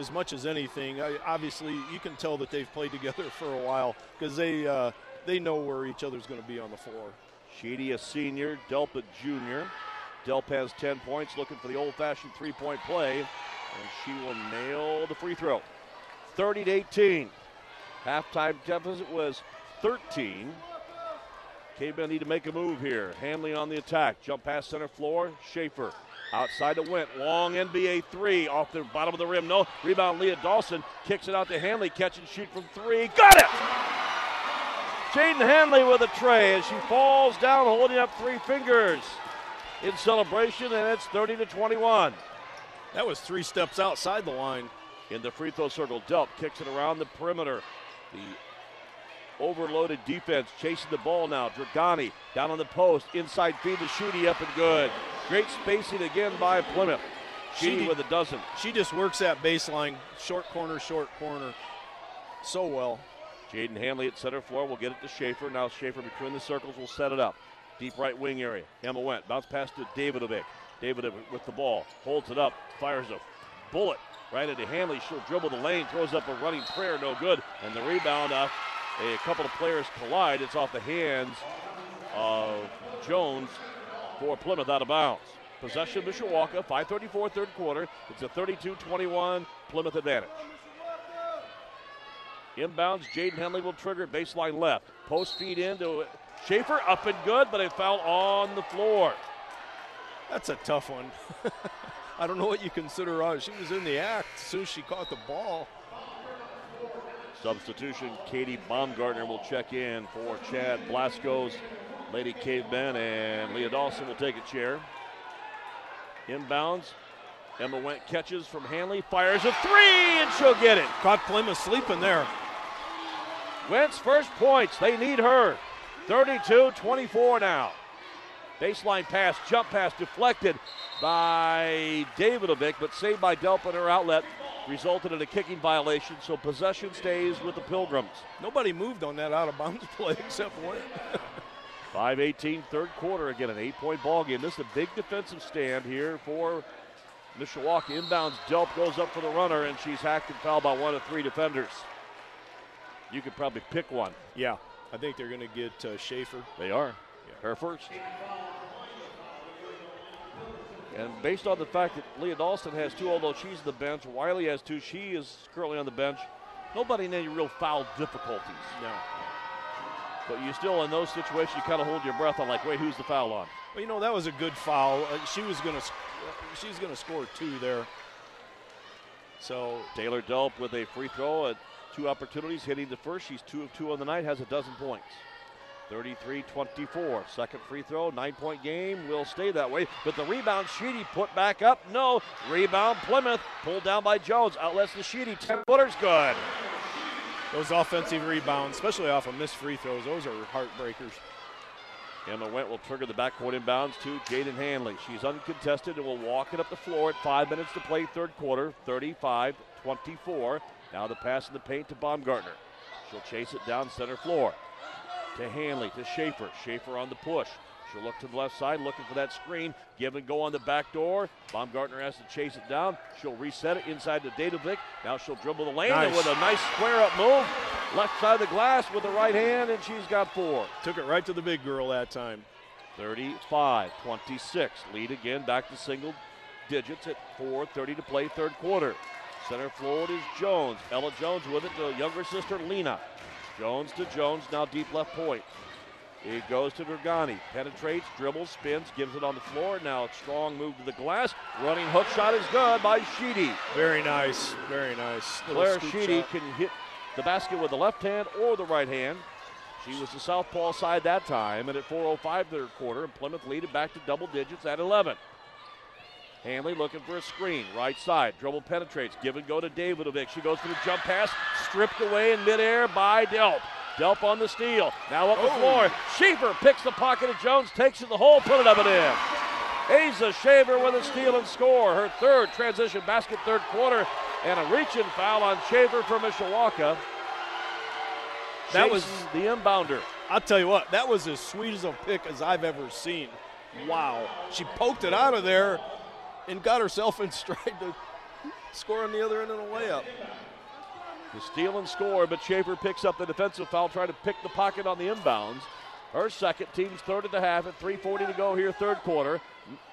as much as anything. I, obviously, you can tell that they've played together for a while because they uh, they know where each other's going to be on the floor. Sheedy, a senior. Delp, a junior. Delp has 10 points, looking for the old fashioned three point play, and she will nail the free throw. 30 to 18. Halftime deficit was 13. K-Men need to make a move here. Hanley on the attack. Jump past center floor. Schaefer outside to Wendt. Long NBA three off the bottom of the rim. No. Rebound Leah Dawson. Kicks it out to Hanley. Catch and shoot from three. Got it! Jaden Hanley with a tray as she falls down holding up three fingers in celebration, and it's 30 to 21. That was three steps outside the line. In the free throw circle, Delp kicks it around the perimeter. The overloaded defense chasing the ball now. Dragani down on the post, inside feed to Sheedy up and good. Great spacing again by Plymouth. Sheedy with a dozen. She just works that baseline, short corner, short corner, so well. Jaden Hanley at center floor will get it to Schaefer. Now Schaefer between the circles will set it up. Deep right wing area. Emma Wendt. Bounce pass to Davidovic. Davidovic with the ball. Holds it up. Fires a bullet right into Hanley. She'll dribble the lane. Throws up a running prayer. No good. And the rebound off. A couple of players collide. It's off the hands of Jones for Plymouth out of bounds. Possession Mishawaka. 5.34 third quarter. It's a 32-21 Plymouth advantage. Inbounds, Jaden Hanley will trigger baseline left. Post feed into Schaefer, up and good, but it foul on the floor. That's a tough one. I don't know what you consider on. She was in the act as soon as she caught the ball. Substitution, Katie Baumgartner will check in for Chad Blasco's Lady Cavemen, and Leah Dawson will take a chair. Inbounds, Emma Wendt catches from Hanley, fires a three, and she'll get it. Caught Plymouth sleeping there. Wendt's first points. They need her. 32 24 now. Baseline pass, jump pass deflected by Davidovic, but saved by Delp in her outlet. Resulted in a kicking violation, so possession stays with the Pilgrims. Nobody moved on that out of bounds play except one. 5-18 third quarter again, an eight-point ball game. This is a big defensive stand here for Mishawaka. Inbounds, Delp goes up for the runner, and she's hacked and fouled by one of three defenders. You could probably pick one. yeah, I think they're going to get uh, Schaefer. They are. Her first. And based on the fact that Leah Dawson has two, although she's the bench, Wiley has two, she is currently on the bench. Nobody in any real foul difficulties. No. But you still, in those situations, you kind of hold your breath on, like, wait, who's the foul on? Well, you know that was a good foul. Uh, she was going to she's going to score two there. So Taylor Delp with a free throw at two opportunities, hitting the first. She's two of two on the night, has a dozen points. 33 24. Second free throw, nine point game, will stay that way. But the rebound, Sheedy put back up. No. Rebound, Plymouth, pulled down by Jones. Outlets to Sheedy. 10 footers, good. those offensive rebounds, especially off of missed free throws, those are heartbreakers. Emma Wendt will trigger the backcourt inbounds to Jaden Hanley. She's uncontested and will walk it up the floor at five minutes to play third quarter, 35 24. Now the pass in the paint to Baumgartner. She'll chase it down center floor. To Hanley, to Schaefer. Schaefer on the push. She'll look to the left side, looking for that screen. Give and go on the back door. Baumgartner has to chase it down. She'll reset it inside to Davidovic. Now she'll dribble the lane and with a nice square up move. Left side of the glass with the right hand, and she's got four. Took it right to the big girl that time. 35 26. Lead again back to single digits at 4.30 to play third quarter. Center forward is Jones. Ella Jones with it to younger sister Lena. Jones to Jones, now deep left point. It goes to Dragani. Penetrates, dribbles, spins, gives it on the floor. Now a strong move to the glass. Running hook shot is good by Sheedy. Very nice, very nice. Claire Sheedy shot. can hit the basket with the left hand or the right hand. She was the southpaw side that time, and at 4:05 third quarter, and Plymouth lead it back to double digits at 11. Hanley looking for a screen. Right side. Dribble penetrates. Give and go to Davidovic. She goes for the jump pass. Stripped away in midair by Delp. Delp on the steal. Now up the Oh. floor. Schaefer picks the pocket of Jones, takes it the hole, put it up and in. Asa Schaefer with a steal and score. Her third transition basket, third quarter, and a reach-in foul on Schaefer for Mishawaka. That was- the inbounder. I'll tell you what, that was as sweet as a pick as I've ever seen. Wow. She poked it out of there and got herself in stride to score on the other end of the layup. The steal and score, but Schaefer picks up the defensive foul, trying to pick the pocket on the inbounds. Her second, team's third at the half at 3.40 to go here, third quarter.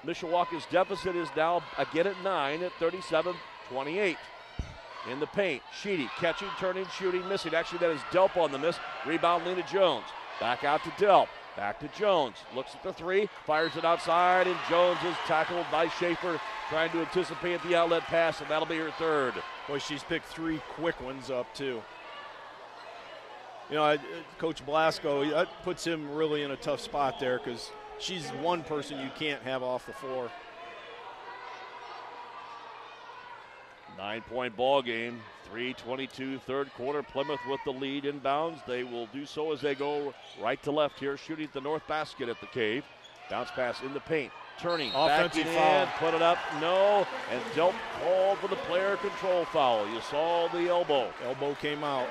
Mishawaka's deficit is now again at 9 at 37 28. In the paint, Sheedy catching, turning, shooting, missing. Actually, that is Delp on the miss. Rebound, Lena Jones. Back out to Delp. Back to Jones. Looks at the three, fires it outside, and Jones is tackled by Schaefer, trying to anticipate the outlet pass, and that'll be her third. Boy, she's picked three quick ones up, too. You know, I, uh, Coach Blasco, that puts him really in a tough spot there because she's one person you can't have off the floor. Nine point ball game. 322 third quarter. Plymouth with the lead inbounds. They will do so as they go right to left here, shooting at the north basket at the cave. Bounce pass in the paint. Turning, Offensive backing foul. in, put it up, no, and Delp called for the player control foul. You saw the elbow. Elbow came out.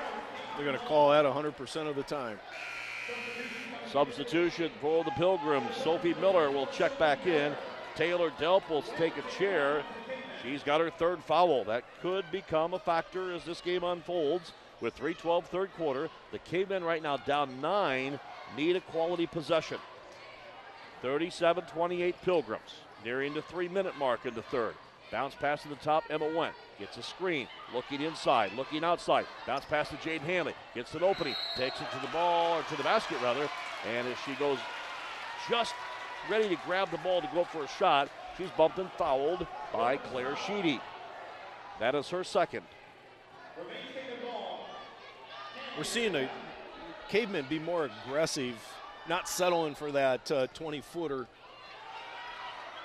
They're going to call that 100% of the time. Substitution for the Pilgrims. Sophie Miller will check back in. Taylor Delp will take a chair. She's got her third foul. That could become a factor as this game unfolds. With 3:12 third quarter, the Cavemen right now down nine, need a quality possession. 37-28 Pilgrims, nearing the three-minute mark in the third. Bounce pass to the top, Emma Wendt gets a screen, looking inside, looking outside. Bounce pass to Jade Hanley, gets an opening, takes it to the ball or to the basket rather, and as she goes just ready to grab the ball to go for a shot, she's bumped and fouled by Claire Sheedy. That is her second. We're seeing the cavemen be more aggressive, not settling for that uh, 20 footer.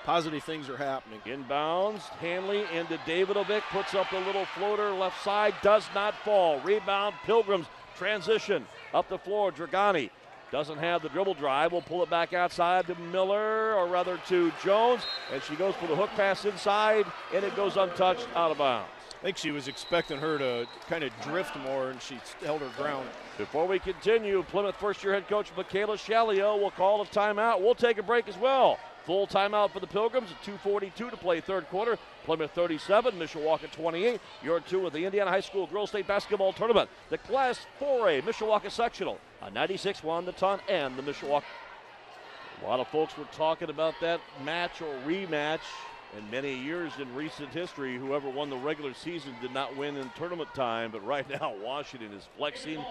Positive things are happening. Inbounds, Hanley into Davidovic, puts up the little floater left side, does not fall. Rebound, Pilgrims, transition, up the floor, Dragani. Doesn't have the dribble drive, We'll pull it back outside to Miller, or rather to Jones, and she goes for the hook pass inside, and it goes untouched, out of bounds. I think she was expecting her to kind of drift more, and she held her ground. Before we continue, Plymouth first year head coach Michaela Shalio will call a timeout. We'll take a break as well. Full timeout for the Pilgrims at 2.42 to play third quarter. Plymouth 37, Mishawaka 28. You're two of the Indiana High School Girls State Basketball Tournament. The Class 4A Mishawaka Sectional. A 96 won the ton and the Mishawaka. A lot of folks were talking about that match or rematch. In many years in recent history, whoever won the regular season did not win in tournament time. But right now, Washington is flexing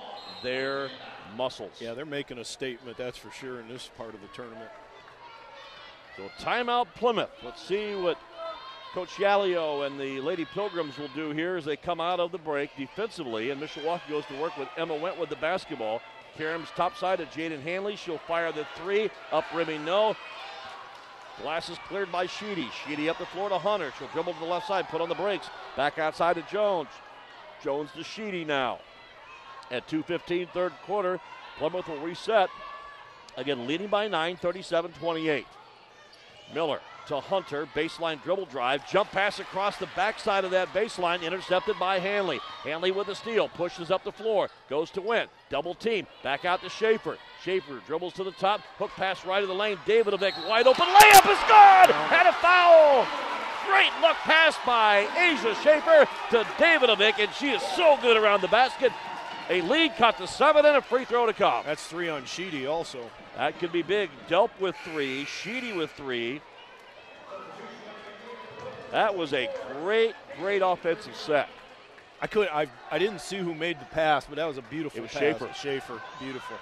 their muscles. Yeah, they're making a statement, that's for sure, in this part of the tournament. So timeout Plymouth. Let's see what Coach Yalio and the Lady Pilgrims will do here as they come out of the break defensively. And Mishawaka goes to work with Emma Wendt with the basketball. Karam's top side of Jaden Hanley. She'll fire the three. Up rimming, no. Glass is cleared by Sheedy. Sheedy up the floor to Hunter. She'll dribble to the left side, put on the brakes. Back outside to Jones. Jones to Sheedy now. At 2.15, third quarter, Plymouth will reset. Again, leading by 9, 37 28. Miller to Hunter, baseline dribble drive, jump pass across the backside of that baseline, intercepted by Hanley. Hanley with a steal, pushes up the floor, goes to Wendt, double team, back out to Schaefer. Schaefer dribbles to the top, hook pass right of the lane. Davidovic wide open, layup is good, and a foul. Great look pass by Asia Schaefer to Davidovic, and she is so good around the basket. A lead cut to seven and a free throw to come. That's three on Sheedy also. That could be big. Delp with three, Sheedy with three. That was a great, great offensive set. I could I I didn't see who made the pass, but that was a beautiful It was pass. Schaefer. Schaefer, beautiful.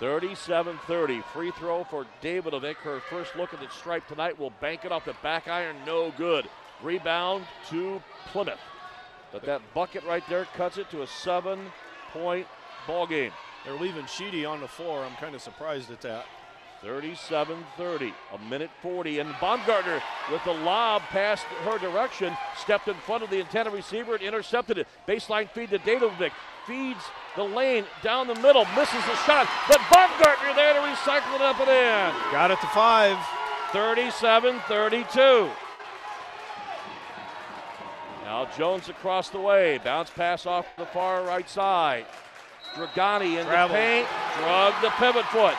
37 30. Free throw for Davidovic. Her first look at the stripe tonight will bank it off the back iron. No good. Rebound to Plymouth. But that bucket right there cuts it to a seven point ball game. They're leaving Sheedy on the floor. I'm kind of surprised at that. 37 30, a minute 40. And Baumgartner with the lob past her direction, stepped in front of the intended receiver and intercepted it. Baseline feed to Davidovic. Feeds the lane down the middle, misses the shot, but Baumgartner there to recycle it up and in. Got it to five. 37 32. Now Jones across the way. Bounce pass off the far right side. Dragani in Travel. the paint. Drug the pivot foot.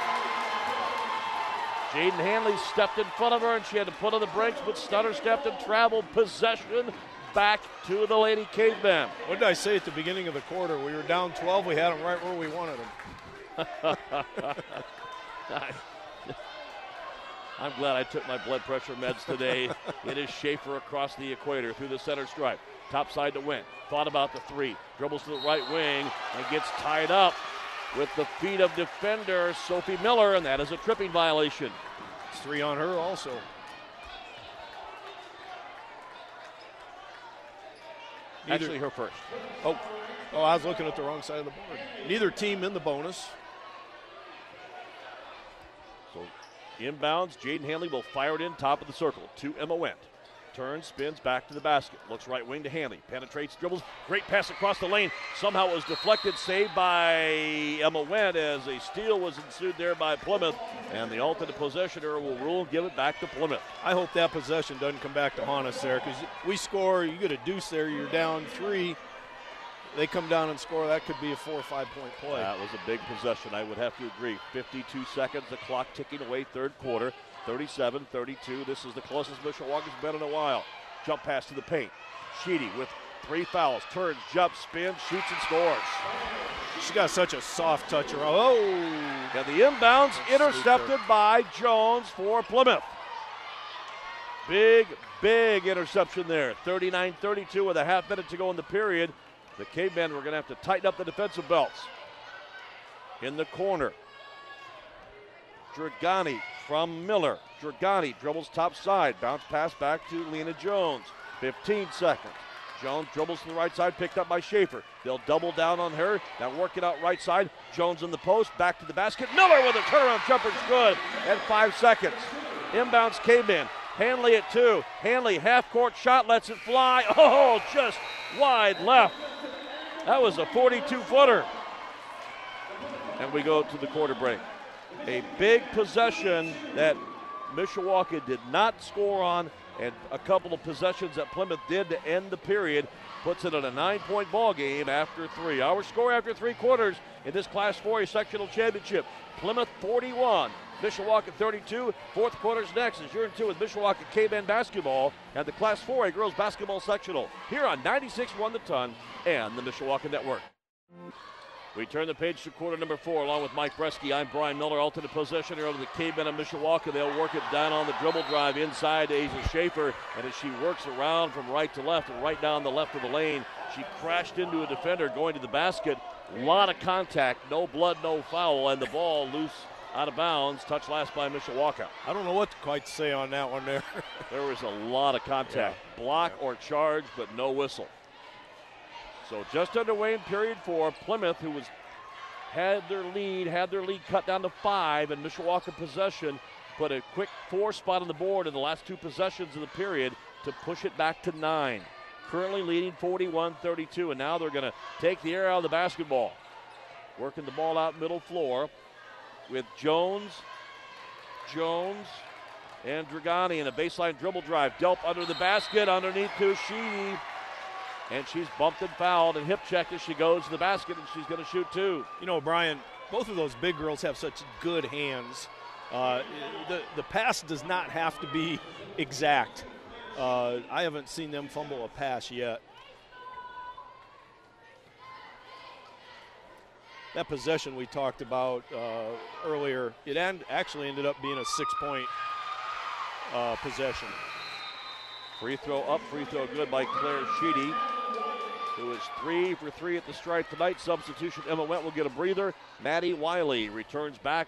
Jaden Hanley stepped in front of her and she had to put on the brakes, but stutter stepped and traveled possession back to the Lady Cavemen. What did I say at the beginning of the quarter? We were down 12. We had them right where we wanted them. I'm glad I took my blood pressure meds today. it is Schaefer across the equator through the center stripe. Top side to Wendt. Thought about the three. Dribbles to the right wing and gets tied up with the feet of defender Sophie Miller, and that is a tripping violation. It's three on her also. Neither- Actually, her first. Oh, oh, I was looking at the wrong side of the board. Neither team in the bonus. So inbounds, Jaden Hanley will fire it in top of the circle to Emma Wendt. Turns, spins back to the basket. Looks right wing to Hanley. Penetrates, dribbles. Great pass across the lane. Somehow it was deflected, saved by Emma Wendt as a steal was ensued there by Plymouth. And the alternate possessioner will rule and give it back to Plymouth. I hope that possession doesn't come back to haunt us there because we score, you get a deuce there, you're down three. They come down and score, that could be a four or five point play. That was a big possession. I would have to agree. 52 seconds, the clock ticking away, third quarter. 37 32. This is the closest Mishawaka's been in a while. Jump pass to the paint. Sheedy with three fouls. Turns, jumps, spins, shoots, and scores. She got such a soft touch. Oh, And the inbounds intercepted by Jones for Plymouth. Big, big interception there. 39 32 with a half minute to go in the period. The cavemen were going to have to tighten up the defensive belts. In the corner, Dragani from Miller. Dragani dribbles top side. Bounce pass back to Lena Jones. 15 seconds. Jones dribbles to the right side, picked up by Schaefer. They'll double down on her. Now working out right side. Jones in the post, back to the basket. Miller with a turnaround jumper good at five seconds. Inbounds came in. Hanley at two. Hanley half court shot, lets it fly. Oh, just wide left. That was a 42 footer. And we go to the quarter break. A big possession that Mishawaka did not score on, and a couple of possessions that Plymouth did to end the period puts it at a nine-point ball game after three. Our score after three quarters in this Class 4A sectional championship: Plymouth 41, Mishawaka 32. Fourth quarter's next as you're in two with Mishawaka K-Men basketball and the Class 4A girls basketball sectional here on 96.1 The Ton and the Mishawaka Network. We turn the page to quarter number four, along with Mike Bresky. I'm Brian Miller, alternate possession here over the Cavemen of Mishawaka. They'll work it down on the dribble drive inside to Asia Schaefer, and as she works around from right to left and right down the left of the lane, she crashed into a defender going to the basket. A lot of contact, no blood, no foul, and the ball loose out of bounds. Touch last by Mishawaka. I don't know what to quite say on that one there. There was a lot of contact. Block or charge, but no whistle. So just underway in period four, Plymouth, who was had their lead, had their lead cut down to five, and Mishawaka possession put a quick four spot on the board in the last two possessions of the period to push it back to nine. Currently leading 41-32, and now they're going to take the air out of the basketball. Working the ball out middle floor with Jones, Jones, and Dragani in a baseline dribble drive. Delp under the basket, underneath to Sheedy. And she's bumped and fouled and hip checked as she goes to the basket, and she's going to shoot two. You know, Brian, both of those big girls have such good hands. Uh, the, the pass does not have to be exact. Uh, I haven't seen them fumble a pass yet. That possession we talked about uh, earlier, it end, actually ended up being a six point uh, possession. Free throw up, free throw good by Claire Sheedy, who is three for three at the stripe tonight. Substitution Emma Wendt will get a breather. Maddie Wiley returns back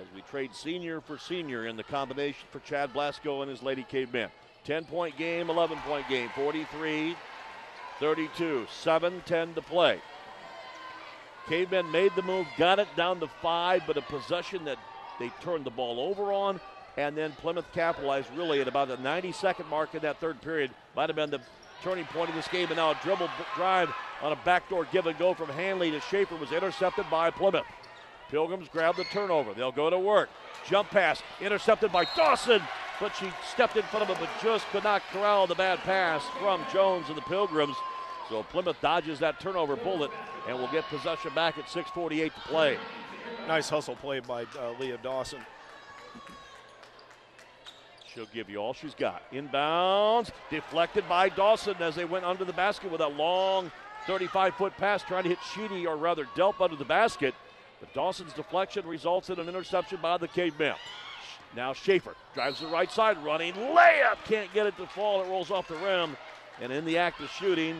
as we trade senior for senior in the combination for Chad Blasco and his Lady Cavemen. 10 point game, 11 point game, 43 32, 7 10 to play. Cavemen made the move, got it down to five, but a possession that they turned the ball over on, and then Plymouth capitalized really at about the 90 second mark in that third period. Might have been the turning point of this game, and now a dribble drive on a backdoor give and go from Hanley to Schaefer was intercepted by Plymouth. Pilgrims grab the turnover. They'll go to work. Jump pass intercepted by Dawson, but she stepped in front of him, but just could not corral the bad pass from Jones and the Pilgrims. So Plymouth dodges that turnover bullet and will get possession back at 6:48 to play. Nice hustle play by uh, Leah Dawson. She'll give you all she's got. Inbounds, deflected by Dawson as they went under the basket with a long 35 foot pass trying to hit Sheedy, or rather Delp, under the basket. But Dawson's deflection results in an interception by the Cavemen. Now Schaefer drives the right side, running layup. Can't get it to fall. It rolls off the rim. And in the act of shooting,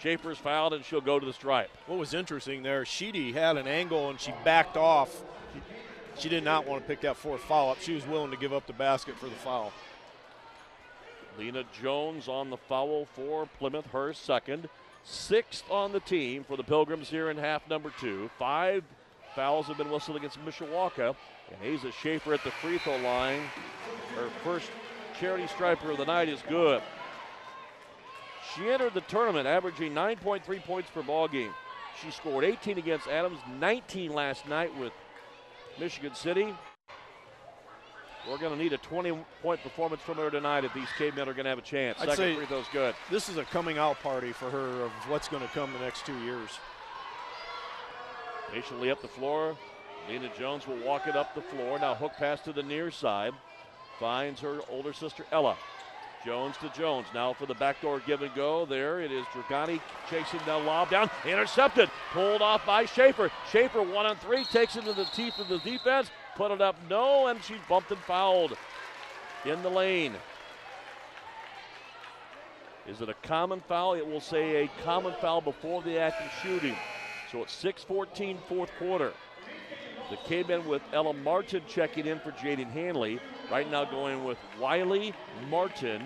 Schaefer's fouled and she'll go to the stripe. What was interesting there, Sheedy had an angle and she backed off. She did not want to pick that fourth foul up. She was willing to give up the basket for the foul. Lena Jones on the foul for Plymouth, her second. Sixth on the team for the Pilgrims here in half number two. Five fouls have been whistled against Mishawaka. And Asa Schaefer at the free throw line. Her first charity striper of the night is good. She entered the tournament averaging 9.3 points per ball game. She scored 18 against Adams, 19 last night with Michigan City. We're going to need a 20 point performance from her tonight if these cavemen are going to have a chance. I'd Second free throw's good. This is a coming out party for her of what's going to come the next two years. Patiently up the floor. Lena Jones will walk it up the floor. Now hook pass to the near side. Finds her older sister Ella. Jones to Jones. Now for the backdoor give and go. There it is. Dragani chasing the lob down. Intercepted. Pulled off by Schaefer. Schaefer one on three. Takes it to the teeth of the defense. Put it up. No. And she bumped and fouled in the lane. Is it a common foul? It will say a common foul before the act of shooting. So it's 6-14 fourth quarter. The Cavemen with Ella Martin checking in for Jaden Hanley. Right now going with Wiley, Martin,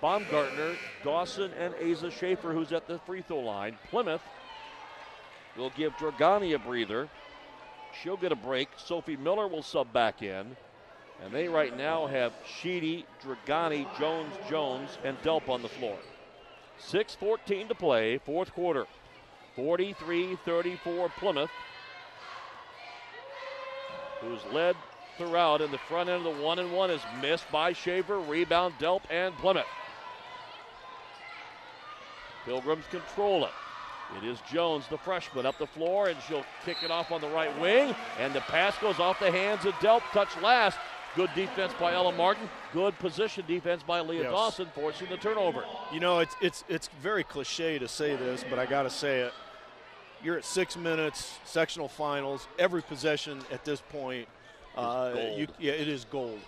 Baumgartner, Dawson, and Asa Schaefer, who's at the free throw line. Plymouth will give Dragani a breather. She'll get a break. Sophie Miller will sub back in. And they right now have Sheedy, Dragani, Jones, Jones, and Delp on the floor. 6.14 to play, fourth quarter. 43 34 Plymouth, who's led throughout and the front end of the one and one is missed by Schaefer. Rebound, Delp, and Plymouth. Pilgrims control it. It is Jones, the freshman, up the floor, and she'll kick it off on the right wing. And the pass goes off the hands of Delp. Touch last. Good defense by Ella Martin. Good position defense by Leah Yes. Dawson, forcing the turnover. You know, it's it's it's very cliche to say this, but I got to say it. You're at six minutes, sectional finals. Every possession at this point, uh, you, yeah, it is gold.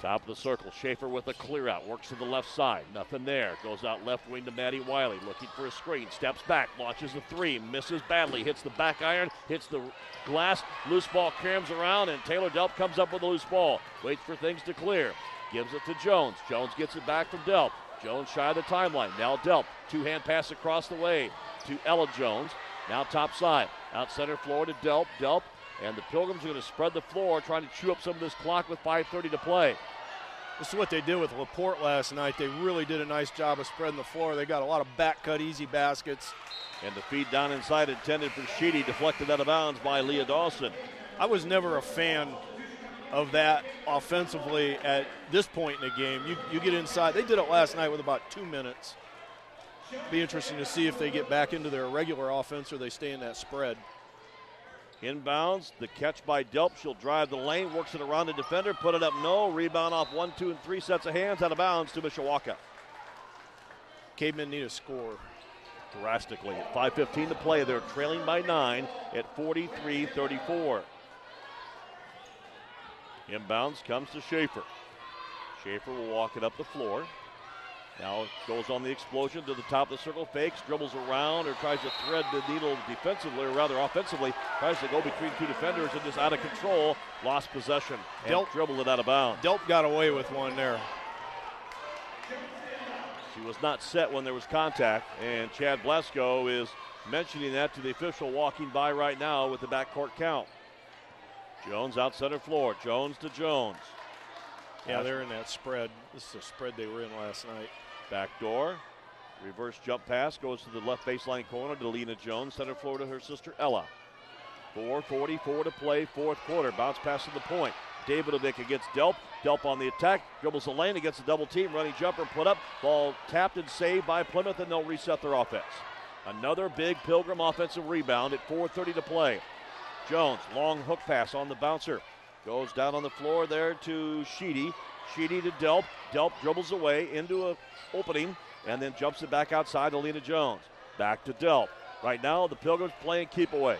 Top of the circle, Schaefer with a clear out, works to the left side, nothing there. Goes out left wing to Maddie Wiley, looking for a screen, steps back, launches a three, misses badly, hits the back iron, hits the glass, loose ball crams around, and Taylor Delp comes up with a loose ball. Waits for things to clear, gives it to Jones. Jones gets it back from Delp. Jones shy of the timeline. Now Delp, two hand pass across the way to Ella Jones. Now top side, out center floor to Delp. Delp and the Pilgrims are going to spread the floor, trying to chew up some of this clock with 5:30 to play. This is what they did with Laporte last night. They really did a nice job of spreading the floor. They got a lot of back cut, easy baskets. And the feed down inside intended for Sheedy, deflected out of bounds by Leah Dawson. I was never a fan of that offensively at this point in the game. You, you get inside. They did it last night with about two minutes. Be interesting to see if they get back into their regular offense or they stay in that spread. Inbounds, the catch by Delp. She'll drive the lane, works it around the defender, put it up no. Rebound off one, two, and three sets of hands out of bounds to Mishawaka. Cavemen need a score. Drastically. At 5.15 to play, they're trailing by nine at 43 34. Inbounds comes to Schaefer. Schaefer will walk it up the floor. Now goes on the explosion to the top of the circle, fakes, dribbles around, or tries to thread the needle defensively, or rather offensively. Tries to go between two defenders and just out of control. Lost possession and Delp- dribbled it out of bounds. Delp got away with one there. She was not set when there was contact, and Chad Blasco is mentioning that to the official walking by right now with the backcourt count. Jones out center floor. Jones to Jones. Yeah, they're in that spread. This is the spread they were in last night. Back door. Reverse jump pass goes to the left baseline corner to Lena Jones, center floor to her sister Ella. 4.44 to play, fourth quarter. Bounce pass to the point. Davidovic against Delp. Delp on the attack. Dribbles the lane against the double team. Running jumper put up. Ball tapped and saved by Plymouth, and they'll reset their offense. Another big Pilgrim offensive rebound at 4.30 to play. Jones, long hook pass on the bouncer. Goes down on the floor there to Sheedy. Sheedy to Delp. Delp dribbles away into a opening and then jumps it back outside to Lena Jones. Back to Delp. Right now, the Pilgrims playing keep away.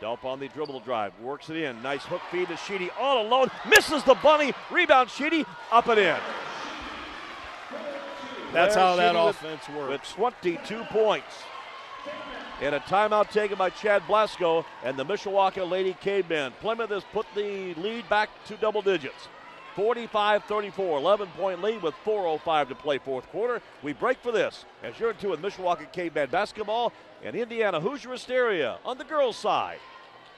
Delp on the dribble drive, works it in. Nice hook feed to Sheedy all alone. Misses the bunny. Rebound Sheedy, up and in. That's There's how that Sheedy with- offense With works. 22 points. And a timeout taken by Chad Blasco and the Mishawaka Lady Cavemen. Plymouth has put the lead back to double digits. 45 34, 11 point lead with 4.05 to play fourth quarter. We break for this as you're in two with Mishawaka Caveman basketball and Indiana Hoosier Hysteria on the girls' side.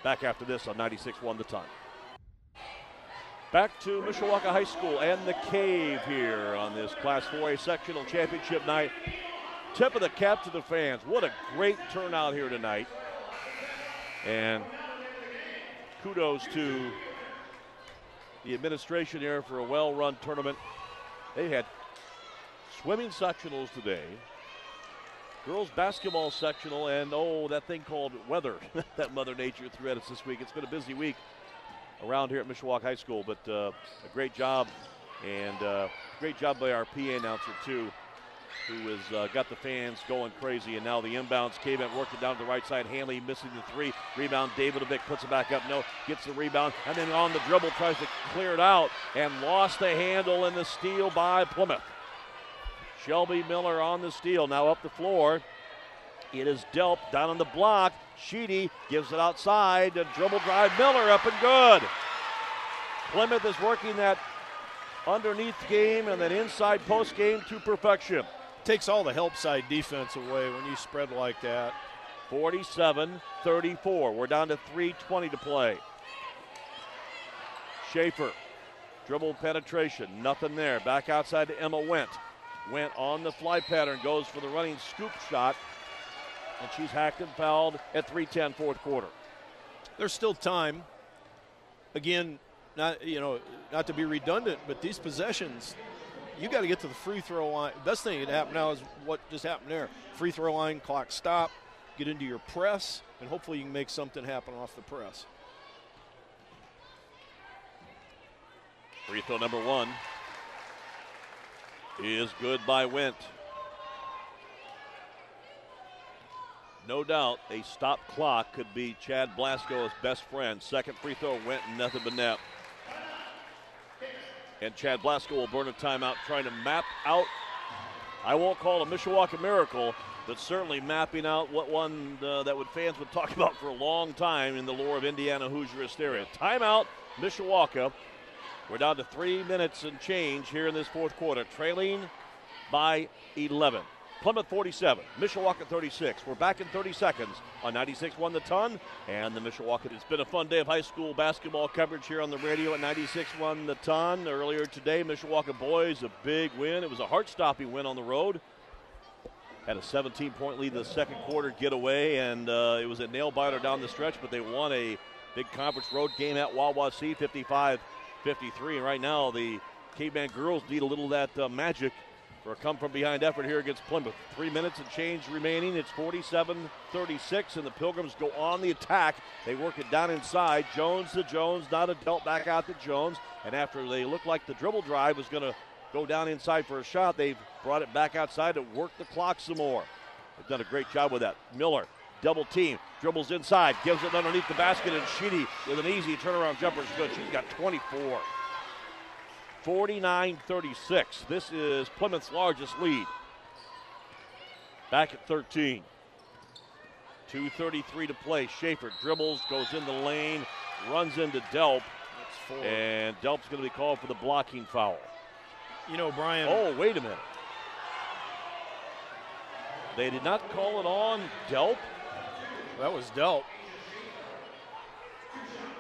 Back after this on 96 1 the ton. Back to Mishawaka High School and the Cave here on this Class 4A sectional championship night. Tip of the cap to the fans. What a great turnout here tonight. And kudos to the administration here for a well run tournament. They had swimming sectionals today, girls basketball sectional, and oh, that thing called weather that Mother Nature threw at us this week. It's been a busy week around here at Mishawaka High School, but uh, a great job and uh, great job by our PA announcer, too, who has uh, got the fans going crazy. And now the inbounds, Caveman worked it down to the right side. Hanley missing the three. Rebound, David Davidovic puts it back up. No, gets the rebound. And then on the dribble, tries to clear it out and lost the handle in the steal by Plymouth. Shelby Miller on the steal. Now up the floor. It is Delp down on the block. Sheedy gives it outside. A dribble drive. Miller up and good. Plymouth is working that underneath game and that inside post game to perfection. Takes all the help side defense away when you spread like that. 47 34. We're down to 3.20 to play. Schaefer, dribble penetration, nothing there. Back outside to Emma Wendt. Wendt on the fly pattern, goes for the running scoop shot, and she's hacked and fouled at 3:10 fourth quarter. There's still time. Again, not you know, not to be redundant, but these possessions, you got to get to the free throw line. Best thing that happened now is what just happened there. Free throw line, clock stop, get into your press, and hopefully you can make something happen off the press. Free throw number one is good by Wendt. No doubt a stop clock could be Chad Blasco's best friend. Second free throw went nothing but net. And Chad Blasco will burn a timeout trying to map out, I won't call it a Mishawaka miracle, but certainly mapping out what one uh, that would fans would talk about for a long time in the lore of Indiana Hoosier hysteria. Timeout, Mishawaka. We're down to three minutes and change here in this fourth quarter, trailing by 11. Plymouth 47, Mishawaka 36. We're back in 30 seconds on 96 1 the ton. And the Mishawaka, it's been a fun day of high school basketball coverage here on the radio at 96 1 the ton. Earlier today, Mishawaka boys, a big win. It was a heart stopping win on the road. Had a 17 point lead in the second quarter getaway, and uh, it was a nail biter down the stretch, but they won a big conference road game at Wawasee 55 53. And right now, the Caveman girls need a little of that uh, magic for a come from behind effort here against Plymouth. Three minutes and change remaining. It's 47 36, and the Pilgrims go on the attack. They work it down inside. Jones to Jones, not a dealt back out to Jones. And after they looked like the dribble drive was going to go down inside for a shot, they've brought it back outside to work the clock some more. They've done a great job with that. Miller, double team, dribbles inside, gives it underneath the basket, and Sheedy with an easy turnaround jumper is good. She's got 24. 49 36. This is Plymouth's largest lead. Back at 13. 2.33 to play. Schaefer dribbles, goes in the lane, runs into Delp, and Delp's going to be called for the blocking foul. you know, Brian. Oh, wait a minute. They did not call it on Delp. That was Delp.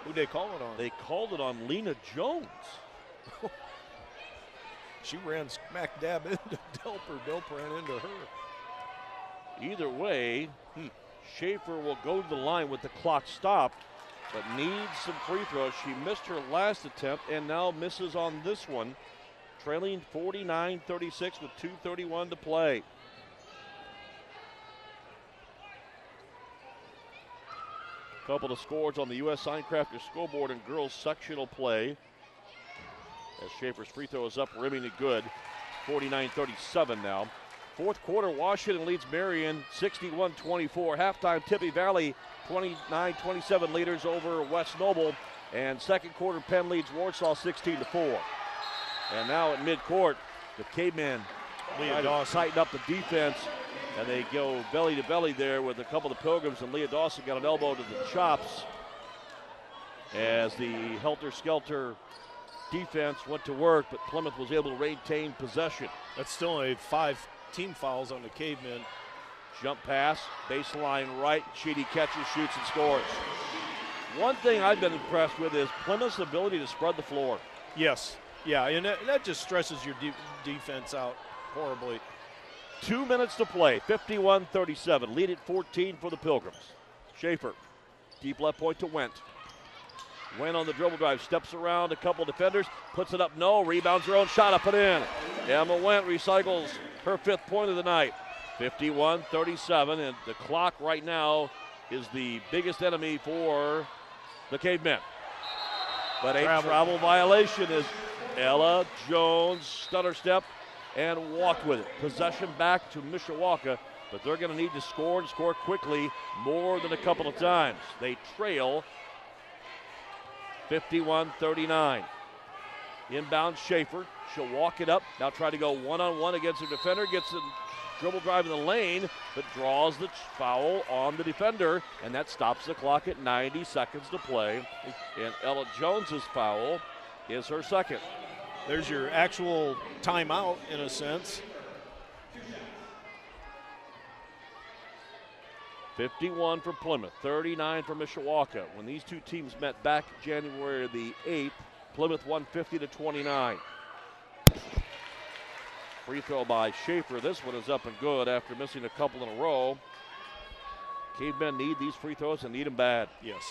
Who they call it on? They called it on Lena Jones. she ran smack dab into Delper. Delper ran into her. Either way, hmm, Schaefer will go to the line with the clock stopped, but needs some free throws. She missed her last attempt and now misses on this one, trailing 49 36 with 2.31 to play. A Couple of scores on the U.S. Signcrafter scoreboard in girls sectional play. As Schaefer's free throw is up, rimming it good. 49 37 now. Fourth quarter, Washington leads Marion 61 24. Halftime, Tippy Valley 29 27 leaders over West Noble. And second quarter, Penn leads Warsaw 16 4. And now at midcourt, the Cavemen Leah Dawson. tighten up the defense. And they go belly to belly there with a couple of the Pilgrims. And Leah Dawson got an elbow to the chops as the helter skelter defense went to work, but Plymouth was able to retain possession. That's still only five team fouls on the cavemen. Jump pass, baseline right. Sheedy catches, shoots, and scores. One thing I've been impressed with is Plymouth's ability to spread the floor. Yes. Yeah, and that, that just stresses your de- defense out horribly. Two minutes to play, 51 37. Lead at 14 for the Pilgrims. Schaefer, deep left point to Wendt. Wendt on the dribble drive, steps around a couple defenders, puts it up, no, rebounds her own shot up and in. Emma Wendt recycles her fifth point of the night. 51 37, and the clock right now is the biggest enemy for the Cavemen. But a Travel. travel violation is Ella Jones stutter step and walked with it. Possession back to Mishawaka, but they're going to need to score and score quickly more than a couple of times. They trail 51 39. Inbound Schaefer. She'll walk it up. Now try to go one on one against her defender. Gets a dribble drive in the lane, but draws the foul on the defender, and that stops the clock at 90 seconds to play. And Ella Jones's foul is her second. There's your actual timeout in a sense. 51 for Plymouth, 39 for Mishawaka. When these two teams met back January the 8th, Plymouth won 50 to 29. Free throw by Schaefer. This one is up and good after missing a couple in a row. Cavemen need these free throws and need them bad. Yes.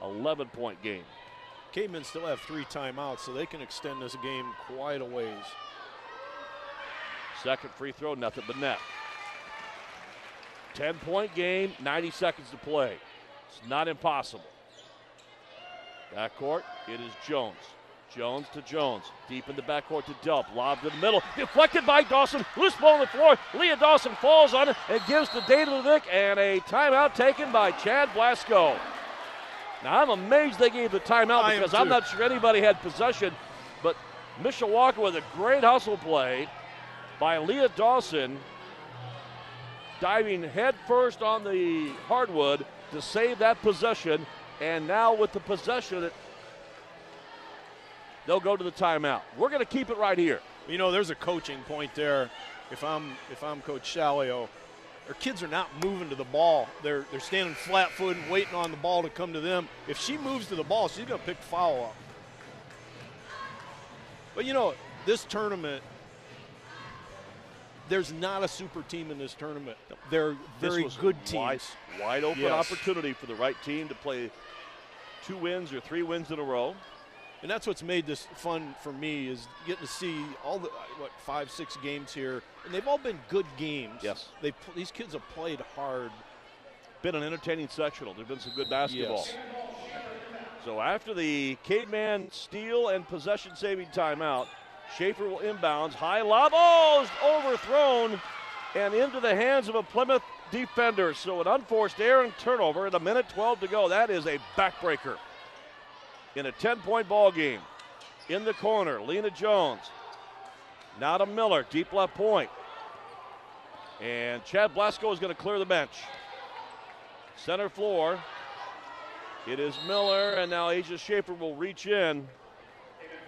11 point game. Cavemen still have three timeouts, so they can extend this game quite a ways. Second free throw, nothing but net. 10 point game, 90 seconds to play. It's not impossible. Backcourt, it is Jones. Jones to Jones. Deep in the backcourt to Delp. Lob to the middle. Deflected by Dawson. Loose ball on the floor. Leah Dawson falls on it and gives the day to Davidovic and a timeout taken by Chad Blasco. Now I'm amazed they gave the timeout I because I'm not sure anybody had possession, but Mishawaka with a great hustle play by Leah Dawson diving head first on the hardwood to save that possession. And now with the possession, they'll go to the timeout. We're going to keep it right here. You know, there's a coaching point there. If I'm if I'm Coach Shalio, their kids are not moving to the ball. They're they're standing flat footed, waiting on the ball to come to them. If she moves to the ball, she's gonna pick the foul up. But you know, this tournament, there's not a super team in this tournament. They're very good wide, teams. wide open Yes. opportunity for the right team to play two wins or three wins in a row. And that's what's made this fun for me is getting to see all the what five six games here, and they've all been good games. Yes. they these kids have played hard. Been an entertaining sectional. There's been some good basketball. Yes. So after the caveman steal and possession saving timeout, Schaefer will inbounds. High lob. Oh, overthrown and into the hands of a Plymouth defender. So an unforced error and turnover at a minute 12 to go. That is a backbreaker in a 10 point ball game. In the corner, Lena Jones. Now to Miller, deep left point. And Chad Blasco is going to clear the bench. Center floor. It is Miller, and now Asia Schaefer will reach in.